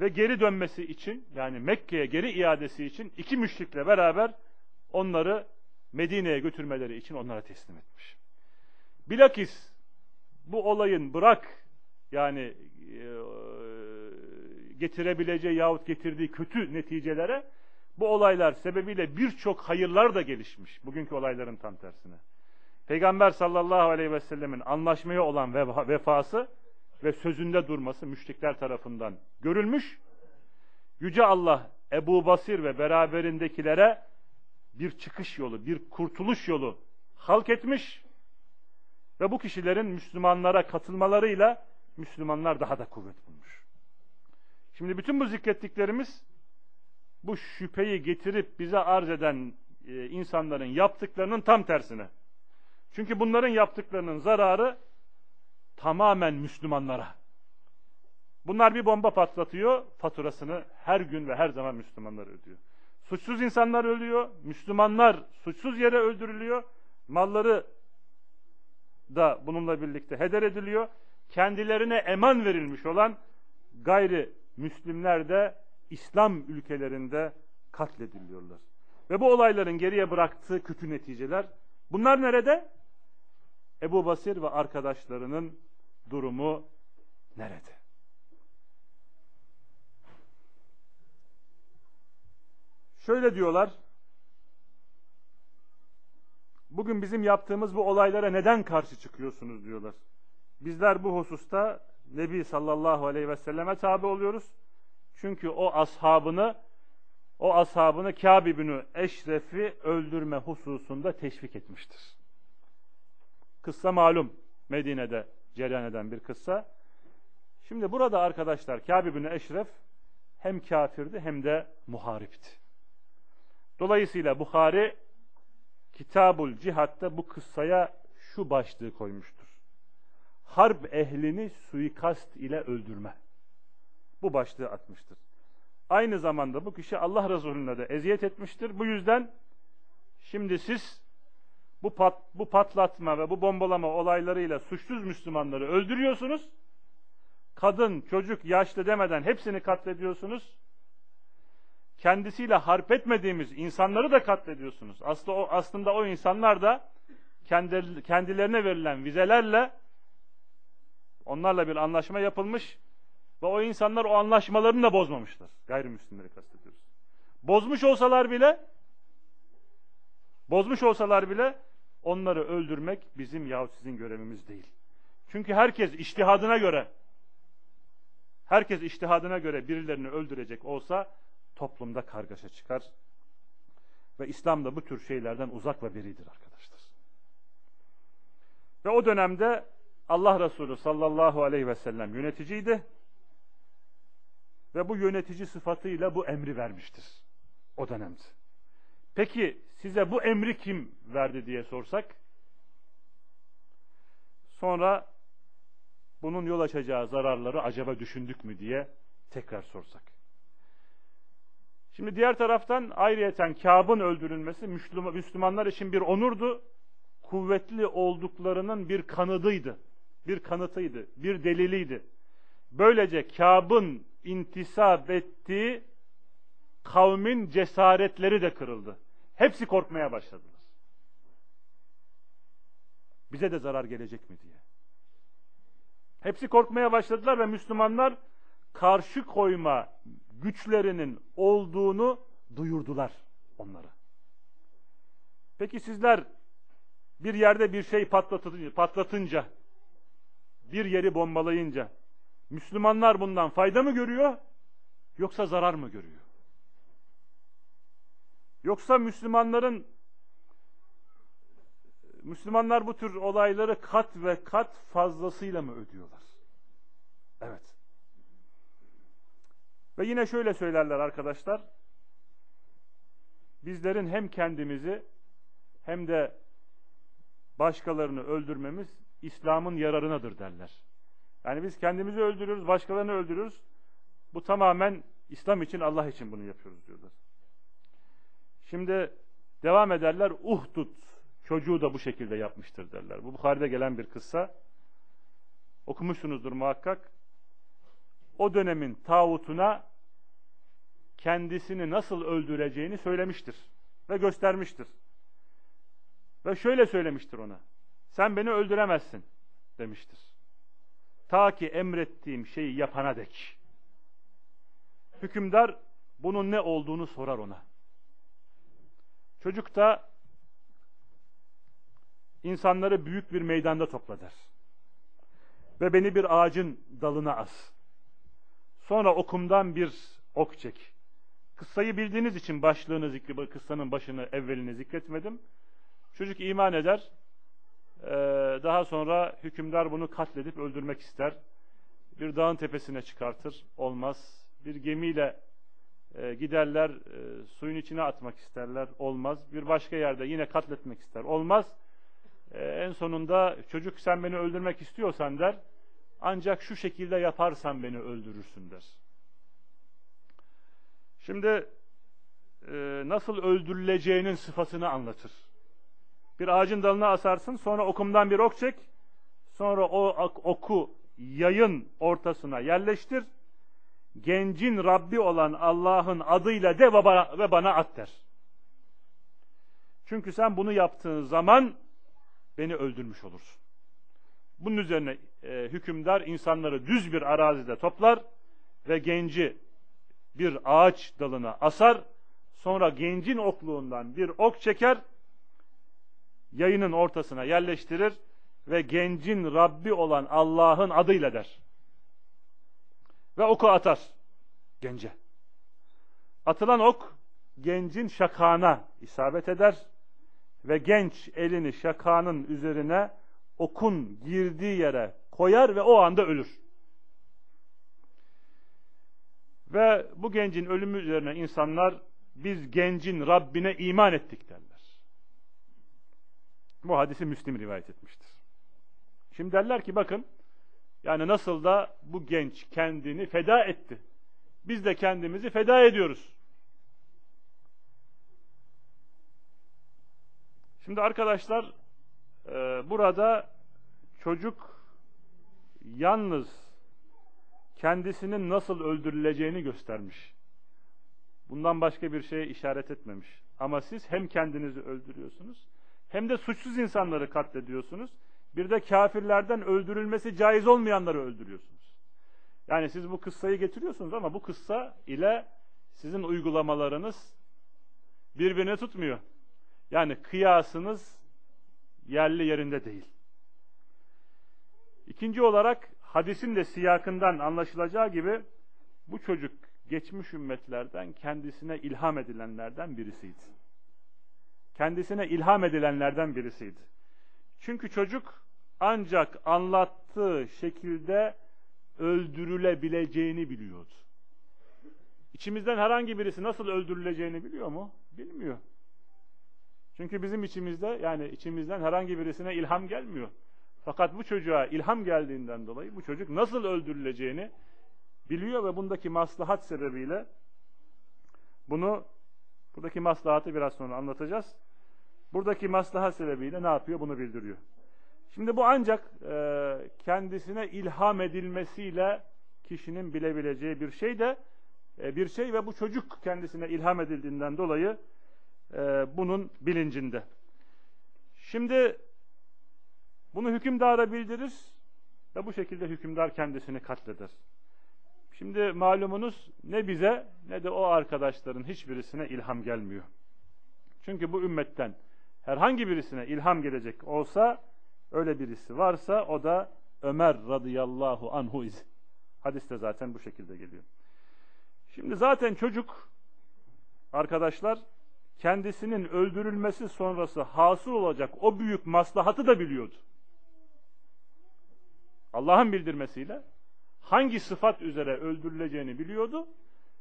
ve geri dönmesi için yani Mekke'ye geri iadesi için iki müşrikle beraber onları Medine'ye götürmeleri için onlara teslim etmiş. Bilakis bu olayın bırak yani e, getirebileceği yahut getirdiği kötü neticelere bu olaylar sebebiyle birçok hayırlar da gelişmiş. Bugünkü olayların tam tersine. Peygamber sallallahu aleyhi ve sellemin anlaşmaya olan vefası ve sözünde durması müşrikler tarafından görülmüş. Yüce Allah Ebu Basir ve beraberindekilere bir çıkış yolu, bir kurtuluş yolu halk etmiş ve bu kişilerin Müslümanlara katılmalarıyla Müslümanlar daha da kuvvet bulmuş. Şimdi bütün bu zikrettiklerimiz bu şüpheyi getirip bize arz eden e, insanların yaptıklarının tam tersine. Çünkü bunların yaptıklarının zararı tamamen Müslümanlara. Bunlar bir bomba patlatıyor, faturasını her gün ve her zaman Müslümanlar ödüyor. Suçsuz insanlar ölüyor, Müslümanlar suçsuz yere öldürülüyor, malları da bununla birlikte heder ediliyor. Kendilerine eman verilmiş olan gayri Müslimler de İslam ülkelerinde katlediliyorlar. Ve bu olayların geriye bıraktığı kötü neticeler bunlar nerede? Ebu Basir ve arkadaşlarının durumu nerede? Şöyle diyorlar. Bugün bizim yaptığımız bu olaylara neden karşı çıkıyorsunuz diyorlar. Bizler bu hususta Nebi sallallahu aleyhi ve selleme tabi oluyoruz. Çünkü o ashabını o ashabını Kâb ibn Eşref'i öldürme hususunda teşvik etmiştir. Kıssa malum. Medine'de cereyan eden bir kıssa. Şimdi burada arkadaşlar Kâb ibn Eşref hem kafirdi hem de muharipti. Dolayısıyla Bukhari Kitabul Cihat'ta bu kıssaya şu başlığı koymuştur. Harp ehlini suikast ile öldürme. Bu başlığı atmıştır. Aynı zamanda bu kişi Allah Resulüne de eziyet etmiştir. Bu yüzden şimdi siz bu, pat, bu patlatma ve bu bombalama olaylarıyla suçsuz Müslümanları öldürüyorsunuz. Kadın, çocuk, yaşlı demeden hepsini katlediyorsunuz. Kendisiyle harp etmediğimiz insanları da katlediyorsunuz. Aslında o, aslında o insanlar da kendi, kendilerine verilen vizelerle onlarla bir anlaşma yapılmış ve o insanlar o anlaşmalarını da bozmamışlar. Gayrimüslimleri kastediyoruz. Bozmuş olsalar bile bozmuş olsalar bile onları öldürmek bizim yahut sizin görevimiz değil. Çünkü herkes iştihadına göre herkes iştihadına göre birilerini öldürecek olsa toplumda kargaşa çıkar. Ve İslam da bu tür şeylerden uzak ve beridir arkadaşlar. Ve o dönemde Allah Resulü sallallahu aleyhi ve sellem yöneticiydi. Ve bu yönetici sıfatıyla bu emri vermiştir. O dönemde. Peki size bu emri kim verdi diye sorsak? Sonra bunun yol açacağı zararları acaba düşündük mü diye tekrar sorsak. Şimdi diğer taraftan ayrıyeten Kâb'ın öldürülmesi Müslümanlar için bir onurdu. Kuvvetli olduklarının bir kanıdıydı. Bir kanıtıydı, bir deliliydi. Böylece Kâb'ın intisap ettiği kavmin cesaretleri de kırıldı. Hepsi korkmaya başladılar. Bize de zarar gelecek mi diye. Hepsi korkmaya başladılar ve Müslümanlar karşı koyma güçlerinin olduğunu duyurdular onlara. Peki sizler bir yerde bir şey patlatınca, patlatınca bir yeri bombalayınca Müslümanlar bundan fayda mı görüyor yoksa zarar mı görüyor? Yoksa Müslümanların Müslümanlar bu tür olayları kat ve kat fazlasıyla mı ödüyorlar? Evet. Ve yine şöyle söylerler arkadaşlar. Bizlerin hem kendimizi hem de başkalarını öldürmemiz İslam'ın yararınadır derler. Yani biz kendimizi öldürüyoruz, başkalarını öldürüyoruz. Bu tamamen İslam için, Allah için bunu yapıyoruz diyorlar. Şimdi devam ederler. Uhdud çocuğu da bu şekilde yapmıştır derler. Bu Bukhari'de gelen bir kıssa. Okumuşsunuzdur muhakkak. O dönemin tağutuna kendisini nasıl öldüreceğini söylemiştir ve göstermiştir. Ve şöyle söylemiştir ona. Sen beni öldüremezsin demiştir. Ta ki emrettiğim şeyi yapana dek. Hükümdar bunun ne olduğunu sorar ona. Çocuk da insanları büyük bir meydanda topla der. Ve beni bir ağacın dalına as. Sonra okumdan bir ok çek. kıssayı bildiğiniz için başlığını zikri, kıssanın başını evvelini zikretmedim. Çocuk iman eder. Ee, daha sonra hükümdar bunu katledip öldürmek ister. Bir dağın tepesine çıkartır. Olmaz. Bir gemiyle e, giderler, e, suyun içine atmak isterler. Olmaz. Bir başka yerde yine katletmek ister. Olmaz. E, en sonunda çocuk sen beni öldürmek istiyorsan der. Ancak şu şekilde yaparsan beni öldürürsün der. Şimdi e, nasıl öldürüleceğinin sıfatını anlatır. Bir ağacın dalına asarsın, sonra okumdan bir ok çek, sonra o oku yayın ortasına yerleştir, gencin Rabbi olan Allah'ın adıyla de ve bana, at der. Çünkü sen bunu yaptığın zaman beni öldürmüş olursun. Bunun üzerine e, hükümdar insanları düz bir arazide toplar ve genci bir ağaç dalına asar, sonra gencin okluğundan bir ok çeker, yayının ortasına yerleştirir ve gencin Rabbi olan Allah'ın adıyla der. Ve oku atar gence. Atılan ok gencin şakağına isabet eder ve genç elini şakağının üzerine okun girdiği yere koyar ve o anda ölür. Ve bu gencin ölümü üzerine insanlar biz gencin Rabbine iman ettik derler. Bu hadisi Müslim rivayet etmiştir. Şimdi derler ki bakın yani nasıl da bu genç kendini feda etti. Biz de kendimizi feda ediyoruz. Şimdi arkadaşlar e, burada çocuk yalnız kendisinin nasıl öldürüleceğini göstermiş. Bundan başka bir şeye işaret etmemiş. Ama siz hem kendinizi öldürüyorsunuz hem de suçsuz insanları katlediyorsunuz. Bir de kafirlerden öldürülmesi caiz olmayanları öldürüyorsunuz. Yani siz bu kıssayı getiriyorsunuz ama bu kıssa ile sizin uygulamalarınız birbirine tutmuyor. Yani kıyasınız yerli yerinde değil. İkinci olarak hadisin de siyakından anlaşılacağı gibi bu çocuk geçmiş ümmetlerden kendisine ilham edilenlerden birisiydi. Kendisine ilham edilenlerden birisiydi. Çünkü çocuk ancak anlattığı şekilde öldürülebileceğini biliyordu. İçimizden herhangi birisi nasıl öldürüleceğini biliyor mu? Bilmiyor. Çünkü bizim içimizde yani içimizden herhangi birisine ilham gelmiyor. Fakat bu çocuğa ilham geldiğinden dolayı bu çocuk nasıl öldürüleceğini biliyor ve bundaki maslahat sebebiyle bunu buradaki maslahatı biraz sonra anlatacağız. Buradaki maslahat sebebiyle ne yapıyor bunu bildiriyor. Şimdi bu ancak e, kendisine ilham edilmesiyle kişinin bilebileceği bir şey de e, bir şey ve bu çocuk kendisine ilham edildiğinden dolayı e, bunun bilincinde. Şimdi bunu hükümdara bildirir ve bu şekilde hükümdar kendisini katleder. Şimdi malumunuz ne bize ne de o arkadaşların hiçbirisine ilham gelmiyor. Çünkü bu ümmetten herhangi birisine ilham gelecek olsa öyle birisi varsa o da Ömer radıyallahu anhu iz. Hadiste zaten bu şekilde geliyor. Şimdi zaten çocuk arkadaşlar kendisinin öldürülmesi sonrası hasıl olacak o büyük maslahatı da biliyordu. Allah'ın bildirmesiyle hangi sıfat üzere öldürüleceğini biliyordu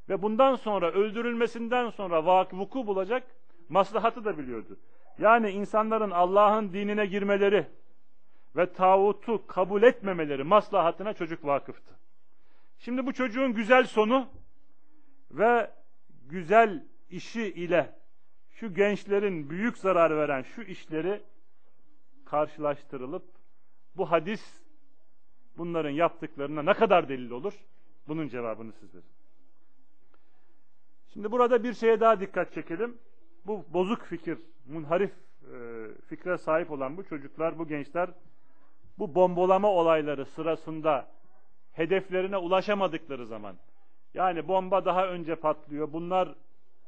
ve bundan sonra öldürülmesinden sonra vuku bulacak maslahatı da biliyordu. Yani insanların Allah'ın dinine girmeleri ve tağutu kabul etmemeleri maslahatına çocuk vakıftı. Şimdi bu çocuğun güzel sonu ve güzel işi ile şu gençlerin büyük zarar veren şu işleri karşılaştırılıp bu hadis bunların yaptıklarına ne kadar delil olur? Bunun cevabını siz verin. Şimdi burada bir şeye daha dikkat çekelim. Bu bozuk fikir, munharif e, fikre sahip olan bu çocuklar, bu gençler bu bombalama olayları sırasında hedeflerine ulaşamadıkları zaman yani bomba daha önce patlıyor, bunlar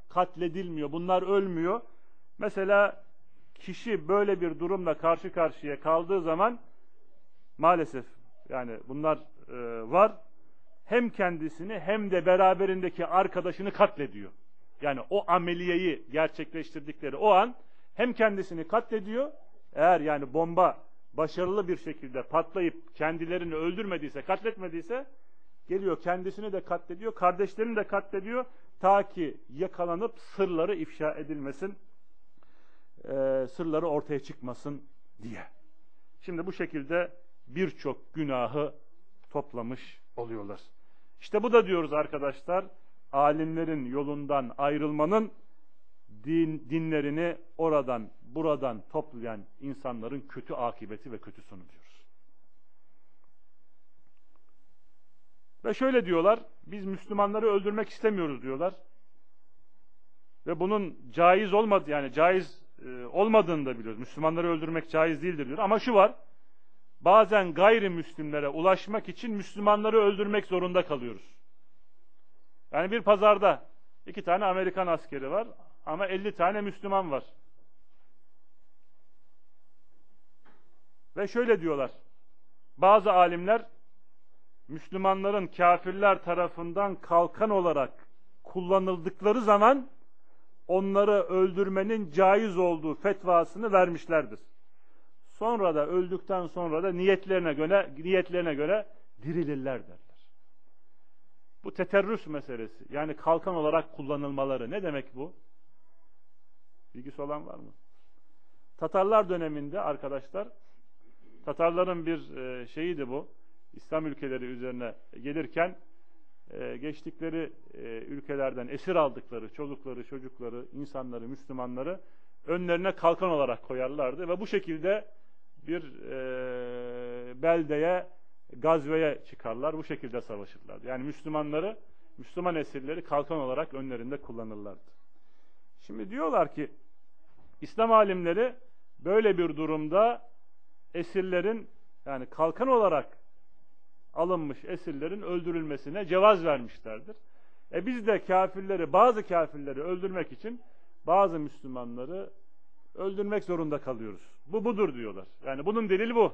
katledilmiyor, bunlar ölmüyor. Mesela kişi böyle bir durumla karşı karşıya kaldığı zaman maalesef yani bunlar e, var. Hem kendisini hem de beraberindeki arkadaşını katlediyor. Yani o ameliyeyi gerçekleştirdikleri o an hem kendisini katlediyor, eğer yani bomba başarılı bir şekilde patlayıp kendilerini öldürmediyse, katletmediyse geliyor kendisini de katlediyor, kardeşlerini de katlediyor ta ki yakalanıp sırları ifşa edilmesin, e, sırları ortaya çıkmasın diye. Şimdi bu şekilde birçok günahı toplamış oluyorlar. İşte bu da diyoruz arkadaşlar, alimlerin yolundan ayrılmanın din, dinlerini oradan buradan toplayan insanların kötü akıbeti ve kötü sonu diyoruz. Ve şöyle diyorlar, biz Müslümanları öldürmek istemiyoruz diyorlar. Ve bunun caiz olmadı yani caiz e, olmadığını da biliyoruz. Müslümanları öldürmek caiz değildir diyor. Ama şu var, bazen gayrimüslimlere ulaşmak için Müslümanları öldürmek zorunda kalıyoruz. Yani bir pazarda iki tane Amerikan askeri var ama 50 tane Müslüman var. Ve şöyle diyorlar. Bazı alimler Müslümanların kafirler tarafından kalkan olarak kullanıldıkları zaman onları öldürmenin caiz olduğu fetvasını vermişlerdir. Sonra da öldükten sonra da niyetlerine göre niyetlerine göre dirilirler derler. Bu teterrüs meselesi. Yani kalkan olarak kullanılmaları. Ne demek bu? Bilgisi olan var mı? Tatarlar döneminde arkadaşlar Tatarların bir e, şeyiydi bu. İslam ülkeleri üzerine gelirken e, geçtikleri e, ülkelerden esir aldıkları çocukları, çocukları, insanları, Müslümanları önlerine kalkan olarak koyarlardı ve bu şekilde bir beldeye, gazveye çıkarlar. Bu şekilde savaşırlar. Yani Müslümanları, Müslüman esirleri kalkan olarak önlerinde kullanırlardı. Şimdi diyorlar ki İslam alimleri böyle bir durumda esirlerin yani kalkan olarak alınmış esirlerin öldürülmesine cevaz vermişlerdir. E biz de kafirleri, bazı kafirleri öldürmek için bazı Müslümanları öldürmek zorunda kalıyoruz. Bu budur diyorlar. Yani bunun delili bu.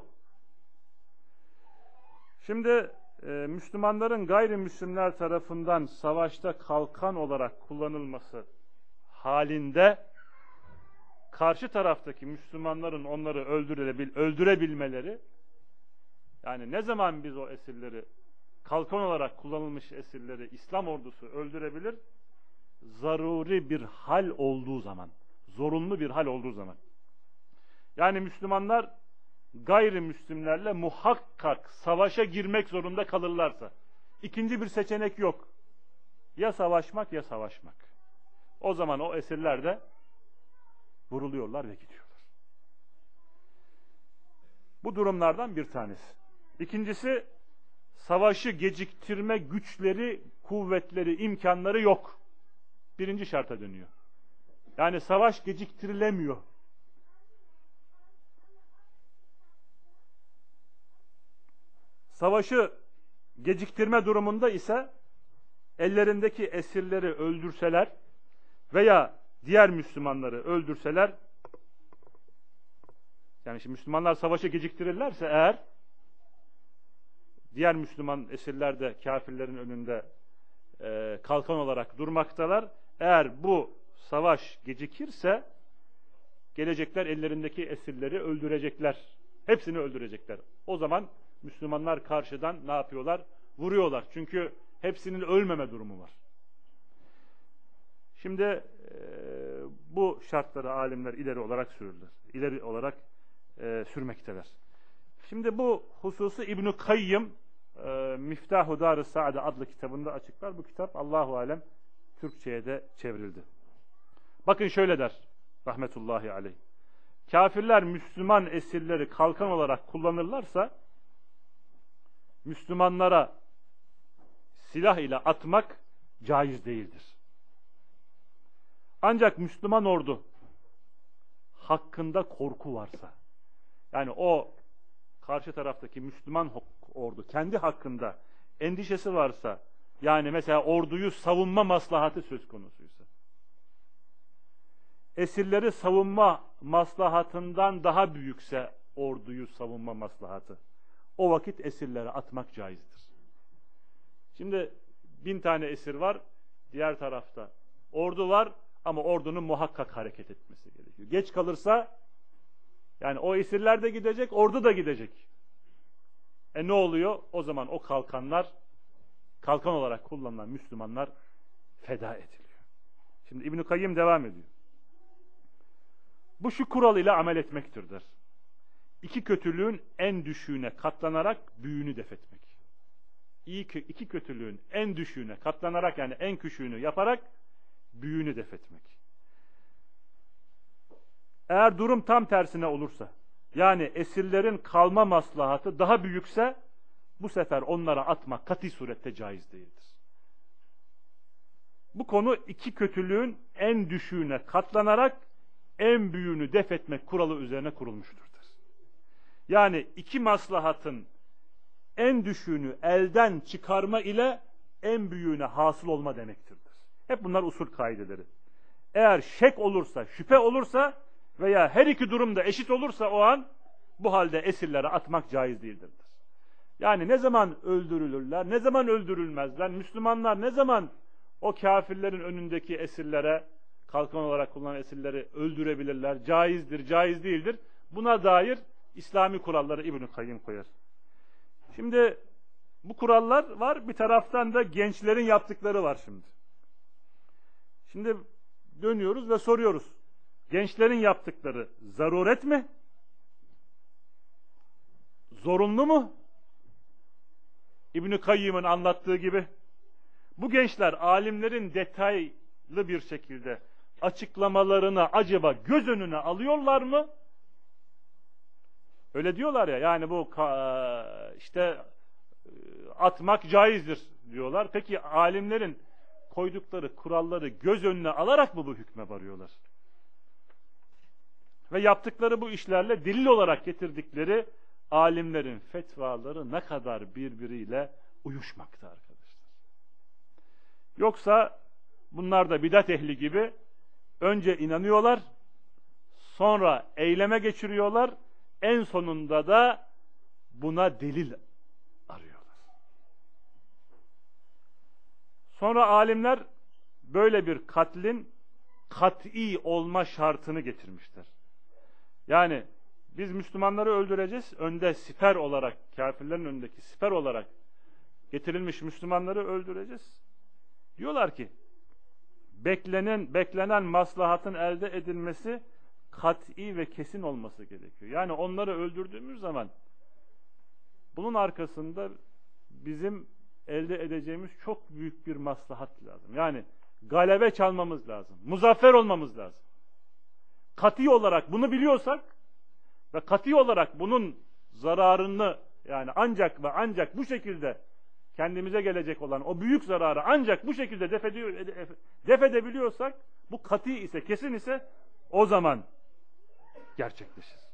Şimdi e, Müslümanların gayrimüslimler tarafından savaşta kalkan olarak kullanılması halinde karşı taraftaki Müslümanların onları öldürebil, öldürebilmeleri yani ne zaman biz o esirleri kalkan olarak kullanılmış esirleri İslam ordusu öldürebilir? Zaruri bir hal olduğu zaman, zorunlu bir hal olduğu zaman. Yani Müslümanlar gayrimüslimlerle muhakkak savaşa girmek zorunda kalırlarsa ikinci bir seçenek yok. Ya savaşmak ya savaşmak. O zaman o esirler de vuruluyorlar ve gidiyorlar. Bu durumlardan bir tanesi. İkincisi savaşı geciktirme güçleri, kuvvetleri, imkanları yok. Birinci şarta dönüyor. Yani savaş geciktirilemiyor. Savaşı geciktirme durumunda ise ellerindeki esirleri öldürseler veya diğer Müslümanları öldürseler yani şimdi Müslümanlar savaşı geciktirirlerse eğer diğer Müslüman esirler de kafirlerin önünde e, kalkan olarak durmaktalar. Eğer bu savaş gecikirse gelecekler ellerindeki esirleri öldürecekler. Hepsini öldürecekler. O zaman Müslümanlar karşıdan ne yapıyorlar? Vuruyorlar. Çünkü hepsinin ölmeme durumu var. Şimdi bu şartları alimler ileri olarak sürürler. İleri olarak e, sürmekteler. Şimdi bu hususu İbn-i Kayyım e, Miftahu Dar-ı Saade adlı kitabında açıklar. Bu kitap Allahu Alem Türkçe'ye de çevrildi. Bakın şöyle der rahmetullahi aleyh. Kafirler Müslüman esirleri kalkan olarak kullanırlarsa Müslümanlara silah ile atmak caiz değildir. Ancak Müslüman ordu hakkında korku varsa, yani o karşı taraftaki Müslüman ordu kendi hakkında endişesi varsa, yani mesela orduyu savunma maslahatı söz konusuysa, esirleri savunma maslahatından daha büyükse orduyu savunma maslahatı, o vakit esirleri atmak caizdir. Şimdi bin tane esir var, diğer tarafta Ordu var ama ordunun muhakkak hareket etmesi gerekiyor. Geç kalırsa yani o esirler de gidecek, ordu da gidecek. E ne oluyor? O zaman o kalkanlar, kalkan olarak kullanılan Müslümanlar feda ediliyor. Şimdi İbn-i Kayyım devam ediyor. Bu şu kural ile amel etmektir der. İki kötülüğün en düşüğüne katlanarak büyüğünü defetmek. İyi, iki kötülüğün en düşüğüne katlanarak yani en küçüğünü yaparak büyüğünü defetmek. Eğer durum tam tersine olursa, yani esirlerin kalma maslahatı daha büyükse, bu sefer onlara atmak kati surette caiz değildir. Bu konu iki kötülüğün en düşüğüne katlanarak en büyüğünü def etmek kuralı üzerine kurulmuştur. Yani iki maslahatın en düşüğünü elden çıkarma ile en büyüğüne hasıl olma demektirdir. Hep bunlar usul kaideleri. Eğer şek olursa, şüphe olursa veya her iki durumda eşit olursa o an bu halde esirlere atmak caiz değildir. Yani ne zaman öldürülürler, ne zaman öldürülmezler, Müslümanlar ne zaman o kafirlerin önündeki esirlere, kalkan olarak kullanılan esirleri öldürebilirler, caizdir, caiz değildir. Buna dair İslami kuralları İbn-i Kayyım koyar. Şimdi bu kurallar var, bir taraftan da gençlerin yaptıkları var şimdi. Şimdi dönüyoruz ve soruyoruz. Gençlerin yaptıkları zaruret mi? Zorunlu mu? İbn-i Kayyım'ın anlattığı gibi. Bu gençler alimlerin detaylı bir şekilde açıklamalarını acaba göz önüne alıyorlar mı? Öyle diyorlar ya yani bu işte e, atmak caizdir diyorlar. Peki alimlerin koydukları kuralları göz önüne alarak mı bu hükme varıyorlar? Ve yaptıkları bu işlerle delil olarak getirdikleri alimlerin fetvaları ne kadar birbiriyle uyuşmakta arkadaşlar. Yoksa bunlar da bidat ehli gibi önce inanıyorlar, sonra eyleme geçiriyorlar, en sonunda da buna delil Sonra alimler böyle bir katlin kat'i olma şartını getirmişler. Yani biz Müslümanları öldüreceğiz. Önde siper olarak, kafirlerin önündeki siper olarak getirilmiş Müslümanları öldüreceğiz. Diyorlar ki beklenen beklenen maslahatın elde edilmesi kat'i ve kesin olması gerekiyor. Yani onları öldürdüğümüz zaman bunun arkasında bizim elde edeceğimiz çok büyük bir maslahat lazım. Yani galebe çalmamız lazım. Muzaffer olmamız lazım. Kat'i olarak bunu biliyorsak ve kat'i olarak bunun zararını yani ancak ve ancak bu şekilde kendimize gelecek olan o büyük zararı ancak bu şekilde def, ediyor, def edebiliyorsak bu kat'i ise kesin ise o zaman gerçekleşir.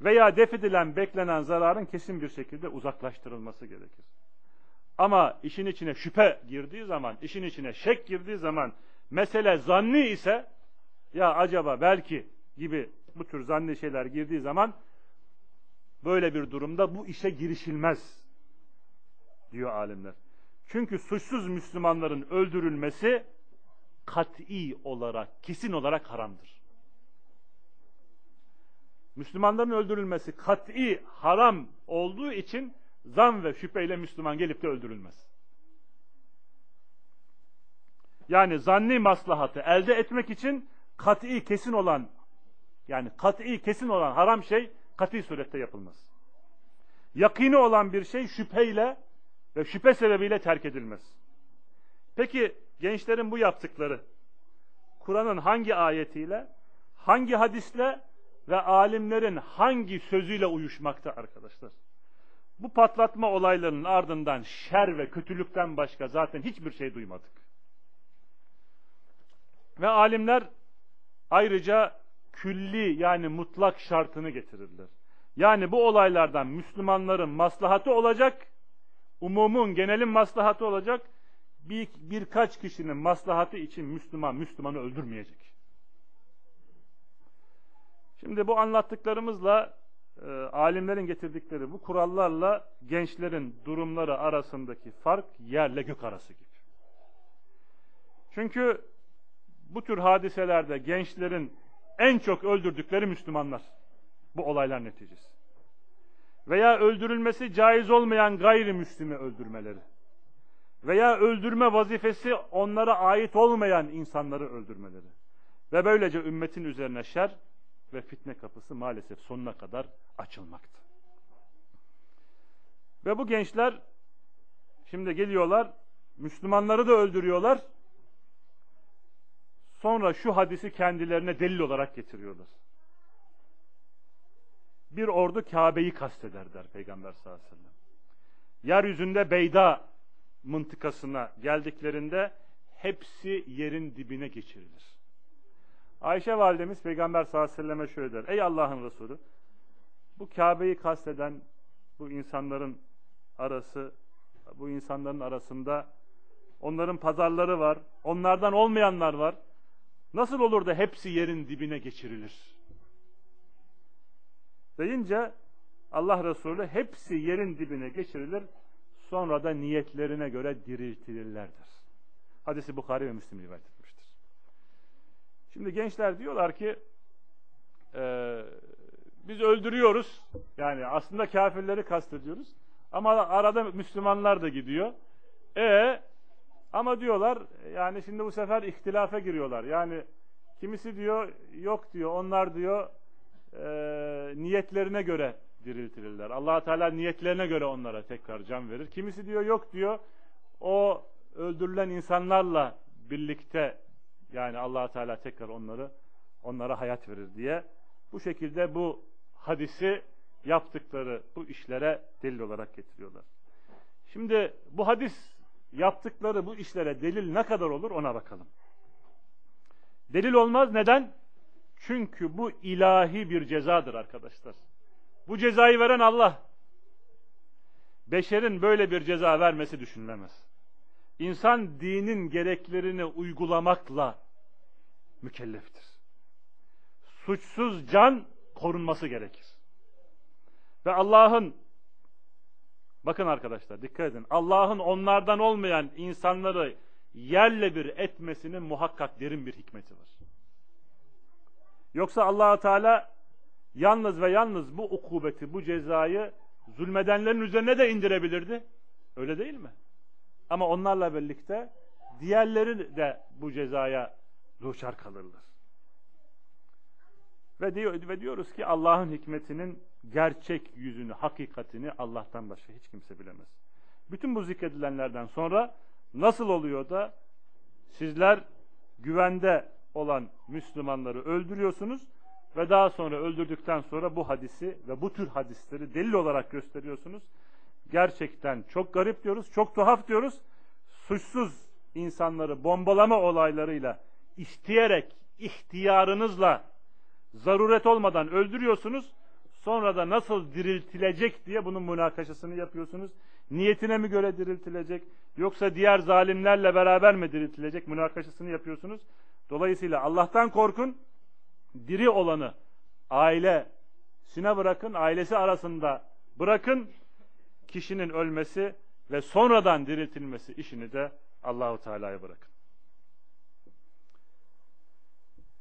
Veya def edilen beklenen zararın kesin bir şekilde uzaklaştırılması gerekir. Ama işin içine şüphe girdiği zaman, işin içine şek girdiği zaman, mesele zanni ise, ya acaba belki gibi bu tür zanni şeyler girdiği zaman, böyle bir durumda bu işe girişilmez diyor alimler. Çünkü suçsuz Müslümanların öldürülmesi kat'i olarak, kesin olarak haramdır. Müslümanların öldürülmesi kat'i haram olduğu için zan ve şüpheyle Müslüman gelip de öldürülmez. Yani zanni maslahatı elde etmek için kat'i kesin olan yani kat'i kesin olan haram şey kat'i surette yapılmaz. Yakini olan bir şey şüpheyle ve şüphe sebebiyle terk edilmez. Peki gençlerin bu yaptıkları Kur'an'ın hangi ayetiyle, hangi hadisle ve alimlerin hangi sözüyle uyuşmakta arkadaşlar? Bu patlatma olaylarının ardından şer ve kötülükten başka zaten hiçbir şey duymadık. Ve alimler ayrıca külli yani mutlak şartını getirirler. Yani bu olaylardan Müslümanların maslahatı olacak, umumun, genelin maslahatı olacak, bir, birkaç kişinin maslahatı için Müslüman, Müslümanı öldürmeyecek. Şimdi bu anlattıklarımızla e, alimlerin getirdikleri bu kurallarla gençlerin durumları arasındaki fark yerle gök arası gibi. Çünkü bu tür hadiselerde gençlerin en çok öldürdükleri Müslümanlar. Bu olaylar neticesi. Veya öldürülmesi caiz olmayan gayrimüslimi öldürmeleri. Veya öldürme vazifesi onlara ait olmayan insanları öldürmeleri. Ve böylece ümmetin üzerine şer ve fitne kapısı maalesef sonuna kadar açılmaktı. Ve bu gençler şimdi geliyorlar, Müslümanları da öldürüyorlar. Sonra şu hadisi kendilerine delil olarak getiriyorlar. Bir ordu Kabe'yi kasteder der Peygamber sallallahu aleyhi ve sellem. Yeryüzünde Beyda mıntıkasına geldiklerinde hepsi yerin dibine geçirilir. Ayşe validemiz Peygamber sallallahu aleyhi ve selleme şöyle der. Ey Allah'ın Resulü bu Kabe'yi kasteden bu insanların arası bu insanların arasında onların pazarları var. Onlardan olmayanlar var. Nasıl olur da hepsi yerin dibine geçirilir? Deyince Allah Resulü hepsi yerin dibine geçirilir. Sonra da niyetlerine göre diriltilirlerdir. Hadisi Bukhari ve Müslim rivayet. Şimdi gençler diyorlar ki e, biz öldürüyoruz. Yani aslında kafirleri kastediyoruz. Ama arada Müslümanlar da gidiyor. E ama diyorlar yani şimdi bu sefer ihtilafa giriyorlar. Yani kimisi diyor yok diyor onlar diyor e, niyetlerine göre diriltilirler. allah Teala niyetlerine göre onlara tekrar can verir. Kimisi diyor yok diyor o öldürülen insanlarla birlikte yani allah Teala tekrar onları onlara hayat verir diye bu şekilde bu hadisi yaptıkları bu işlere delil olarak getiriyorlar. Şimdi bu hadis yaptıkları bu işlere delil ne kadar olur ona bakalım. Delil olmaz neden? Çünkü bu ilahi bir cezadır arkadaşlar. Bu cezayı veren Allah. Beşerin böyle bir ceza vermesi düşünülemez. İnsan dinin gereklerini uygulamakla mükelleftir. Suçsuz can korunması gerekir. Ve Allah'ın bakın arkadaşlar dikkat edin. Allah'ın onlardan olmayan insanları yerle bir etmesinin muhakkak derin bir hikmeti var. Yoksa allah Teala yalnız ve yalnız bu ukubeti, bu cezayı zulmedenlerin üzerine de indirebilirdi. Öyle değil mi? Ama onlarla birlikte diğerleri de bu cezaya duçar kalırlar. Ve, diyor, ve diyoruz ki Allah'ın hikmetinin gerçek yüzünü, hakikatini Allah'tan başka hiç kimse bilemez. Bütün bu zikredilenlerden sonra nasıl oluyor da sizler güvende olan Müslümanları öldürüyorsunuz ve daha sonra öldürdükten sonra bu hadisi ve bu tür hadisleri delil olarak gösteriyorsunuz. Gerçekten çok garip diyoruz, çok tuhaf diyoruz. Suçsuz insanları bombalama olaylarıyla isteyerek, ihtiyarınızla zaruret olmadan öldürüyorsunuz. Sonra da nasıl diriltilecek diye bunun münakaşasını yapıyorsunuz. Niyetine mi göre diriltilecek yoksa diğer zalimlerle beraber mi diriltilecek münakaşasını yapıyorsunuz. Dolayısıyla Allah'tan korkun. Diri olanı ailesine bırakın, ailesi arasında bırakın. Kişinin ölmesi ve sonradan diriltilmesi işini de Allahu Teala'ya bırakın.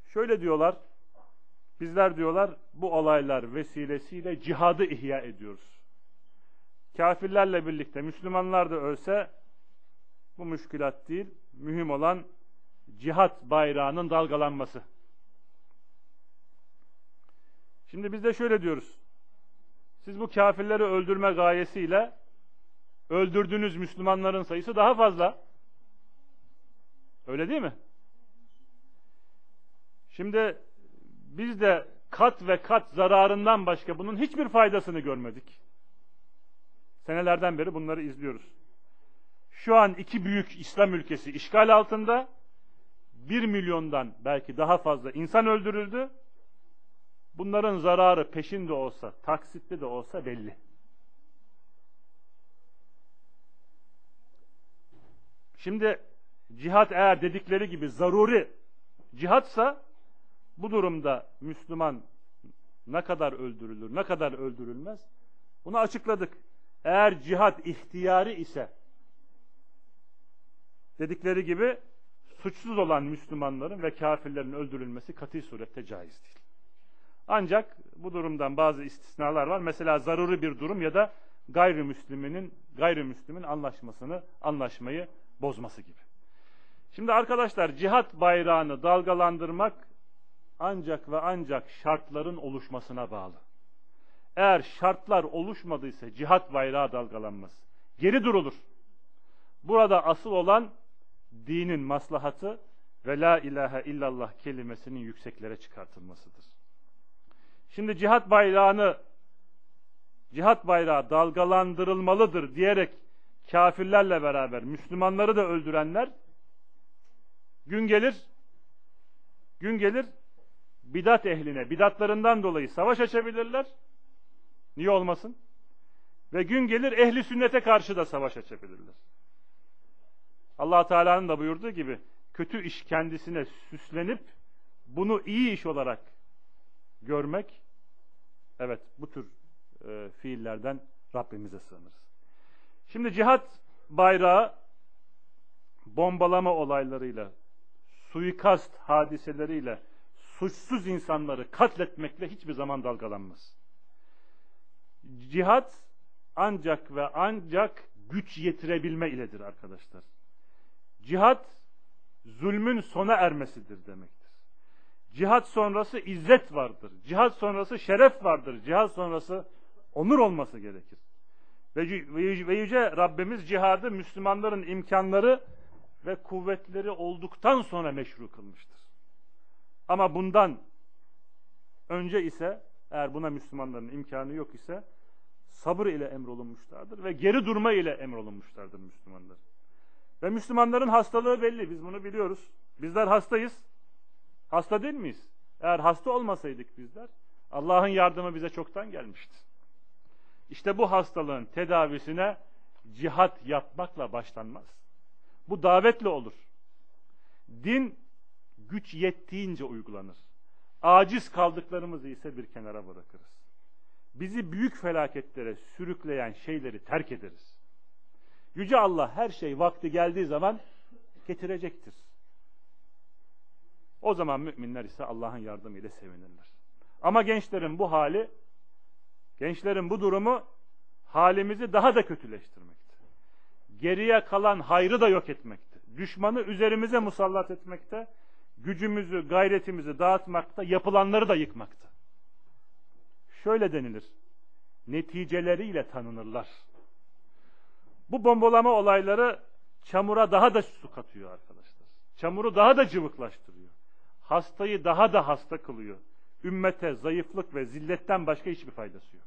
Şöyle diyorlar. Bizler diyorlar bu olaylar vesilesiyle cihadı ihya ediyoruz. Kafirlerle birlikte Müslümanlar da ölse bu müşkülat değil. Mühim olan cihat bayrağının dalgalanması. Şimdi biz de şöyle diyoruz. Siz bu kafirleri öldürme gayesiyle öldürdüğünüz Müslümanların sayısı daha fazla. Öyle değil mi? Şimdi biz de kat ve kat zararından başka bunun hiçbir faydasını görmedik. Senelerden beri bunları izliyoruz. Şu an iki büyük İslam ülkesi işgal altında. Bir milyondan belki daha fazla insan öldürüldü. Bunların zararı peşinde olsa, taksitli de olsa belli. Şimdi cihat eğer dedikleri gibi zaruri cihatsa bu durumda Müslüman ne kadar öldürülür, ne kadar öldürülmez? Bunu açıkladık. Eğer cihat ihtiyari ise dedikleri gibi suçsuz olan Müslümanların ve kafirlerin öldürülmesi kat'i surette caiz değil. Ancak bu durumdan bazı istisnalar var. Mesela zaruri bir durum ya da gayrimüsliminin gayrimüslimin anlaşmasını, anlaşmayı bozması gibi. Şimdi arkadaşlar cihat bayrağını dalgalandırmak ancak ve ancak şartların oluşmasına bağlı. Eğer şartlar oluşmadıysa cihat bayrağı dalgalanmaz. Geri durulur. Burada asıl olan dinin maslahatı ve la ilahe illallah kelimesinin yükseklere çıkartılmasıdır. Şimdi cihat bayrağını cihat bayrağı dalgalandırılmalıdır diyerek kafirlerle beraber Müslümanları da öldürenler gün gelir gün gelir bidat ehline bidatlarından dolayı savaş açabilirler. Niye olmasın? Ve gün gelir ehli sünnete karşı da savaş açabilirler. Allah Teala'nın da buyurduğu gibi kötü iş kendisine süslenip bunu iyi iş olarak görmek evet bu tür e, fiillerden Rabbimize sığınırız. Şimdi cihat bayrağı bombalama olaylarıyla, suikast hadiseleriyle suçsuz insanları katletmekle hiçbir zaman dalgalanmaz. Cihat ancak ve ancak güç yetirebilme iledir arkadaşlar. Cihat zulmün sona ermesidir demektir. Cihat sonrası izzet vardır. Cihat sonrası şeref vardır. Cihat sonrası onur olması gerekir. Ve yüce Rabbimiz cihadı Müslümanların imkanları ve kuvvetleri olduktan sonra meşru kılmıştır. Ama bundan önce ise eğer buna Müslümanların imkanı yok ise sabır ile emrolunmuşlardır ve geri durma ile emrolunmuşlardır Müslümanlar. Ve Müslümanların hastalığı belli. Biz bunu biliyoruz. Bizler hastayız. Hasta değil miyiz? Eğer hasta olmasaydık bizler Allah'ın yardımı bize çoktan gelmişti. İşte bu hastalığın tedavisine cihat yapmakla başlanmaz. Bu davetle olur. Din güç yettiğince uygulanır. Aciz kaldıklarımızı ise bir kenara bırakırız. Bizi büyük felaketlere sürükleyen şeyleri terk ederiz. Yüce Allah her şey vakti geldiği zaman getirecektir. O zaman müminler ise Allah'ın yardımıyla sevinirler. Ama gençlerin bu hali, gençlerin bu durumu halimizi daha da kötüleştirmekte. Geriye kalan hayrı da yok etmekte. Düşmanı üzerimize musallat etmekte. Gücümüzü, gayretimizi dağıtmakta, yapılanları da yıkmakta. Şöyle denilir. Neticeleriyle tanınırlar. Bu bombalama olayları çamura daha da su katıyor arkadaşlar. Çamuru daha da cıvıklaştırıyor. Hastayı daha da hasta kılıyor. Ümmete zayıflık ve zilletten başka hiçbir faydası yok.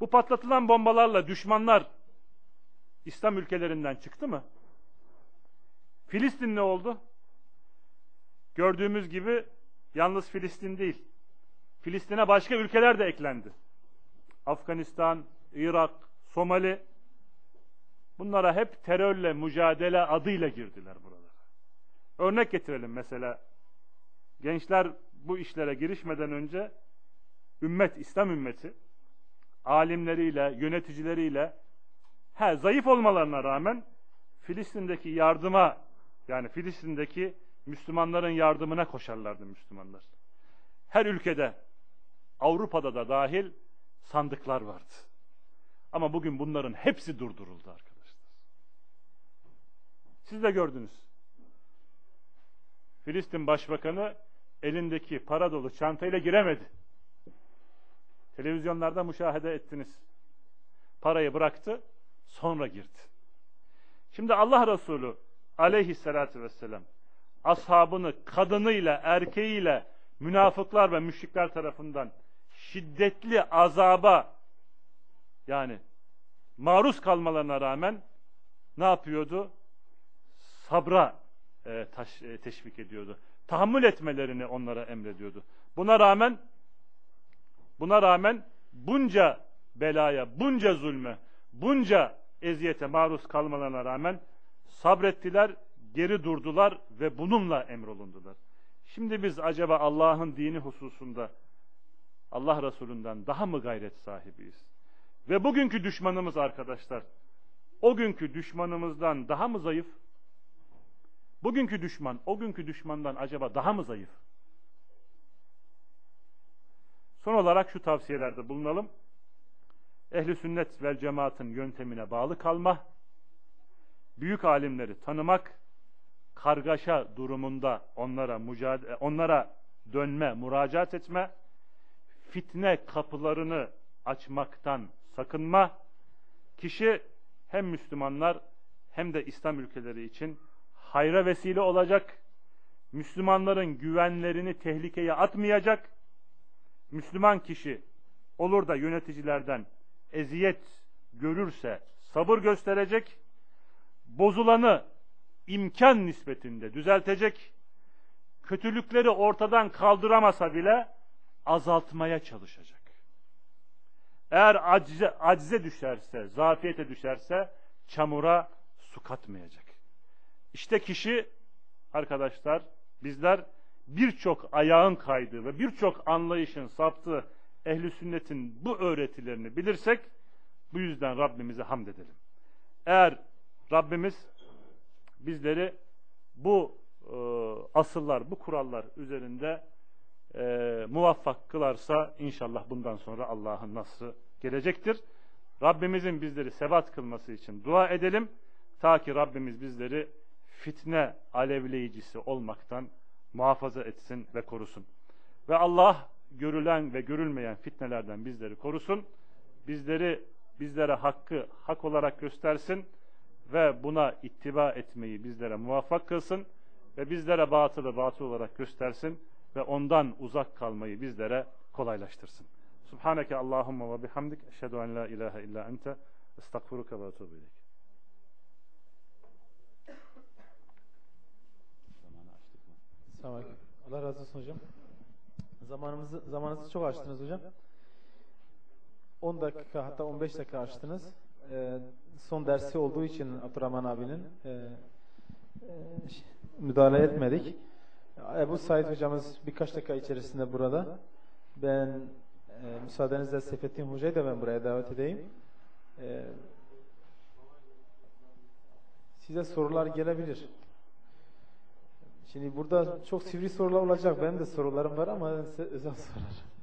Bu patlatılan bombalarla düşmanlar İslam ülkelerinden çıktı mı? Filistin ne oldu? Gördüğümüz gibi yalnız Filistin değil. Filistin'e başka ülkeler de eklendi. Afganistan, Irak, Somali Bunlara hep terörle mücadele adıyla girdiler buralara. Örnek getirelim mesela. Gençler bu işlere girişmeden önce ümmet, İslam ümmeti alimleriyle, yöneticileriyle he, zayıf olmalarına rağmen Filistin'deki yardıma yani Filistin'deki Müslümanların yardımına koşarlardı Müslümanlar. Her ülkede Avrupa'da da dahil sandıklar vardı. Ama bugün bunların hepsi durduruldu arkadaşlar. Siz de gördünüz. Filistin Başbakanı elindeki para dolu çantayla giremedi. Televizyonlarda müşahede ettiniz. Parayı bıraktı, sonra girdi. Şimdi Allah Resulü aleyhissalatü vesselam ashabını kadınıyla, erkeğiyle münafıklar ve müşrikler tarafından şiddetli azaba yani maruz kalmalarına rağmen ne yapıyordu? sabra e, taş, e, teşvik ediyordu. Tahammül etmelerini onlara emrediyordu. Buna rağmen buna rağmen bunca belaya, bunca zulme, bunca eziyete maruz kalmalarına rağmen sabrettiler, geri durdular ve bununla emrolundular. Şimdi biz acaba Allah'ın dini hususunda Allah Resulü'nden daha mı gayret sahibiyiz? Ve bugünkü düşmanımız arkadaşlar, o günkü düşmanımızdan daha mı zayıf? Bugünkü düşman, o günkü düşmandan acaba daha mı zayıf? Son olarak şu tavsiyelerde bulunalım. Ehli sünnet vel cemaatın yöntemine bağlı kalma, büyük alimleri tanımak, kargaşa durumunda onlara mücadele, onlara dönme, müracaat etme, fitne kapılarını açmaktan sakınma, kişi hem Müslümanlar hem de İslam ülkeleri için hayra vesile olacak, Müslümanların güvenlerini tehlikeye atmayacak, Müslüman kişi olur da yöneticilerden eziyet görürse sabır gösterecek, bozulanı imkan nispetinde düzeltecek, kötülükleri ortadan kaldıramasa bile azaltmaya çalışacak. Eğer acize, acize düşerse, zafiyete düşerse çamura su katmayacak. İşte kişi arkadaşlar bizler birçok ayağın kaydığı ve birçok anlayışın saptığı ehli sünnetin bu öğretilerini bilirsek bu yüzden Rabbimize hamd edelim. Eğer Rabbimiz bizleri bu e, asıllar, bu kurallar üzerinde e, muvaffak kılarsa inşallah bundan sonra Allah'ın nasrı gelecektir. Rabbimizin bizleri sebat kılması için dua edelim. Ta ki Rabbimiz bizleri fitne alevleyicisi olmaktan muhafaza etsin ve korusun. Ve Allah görülen ve görülmeyen fitnelerden bizleri korusun. Bizleri bizlere hakkı hak olarak göstersin ve buna ittiba etmeyi bizlere muvaffak kılsın ve bizlere batılı batıl olarak göstersin ve ondan uzak kalmayı bizlere kolaylaştırsın. Subhaneke Allahumma ve bihamdik eşhedü en la ilahe illa ente estağfiruke ve etûbü ileyk. Selamünaleyküm. Allah razı olsun hocam. Zamanımızı zamanınızı çok açtınız hocam. 10 dakika hatta 15 dakika açtınız. Ee, son dersi olduğu için Abdurrahman abinin e, e, müdahale etmedik. Ebu Said hocamız birkaç dakika içerisinde burada. Ben e, müsaadenizle Seyfettin Hoca'yı da ben buraya davet edeyim. E, size sorular gelebilir. Şimdi burada çok sivri sorular olacak. Benim de sorularım var ama özel sorular.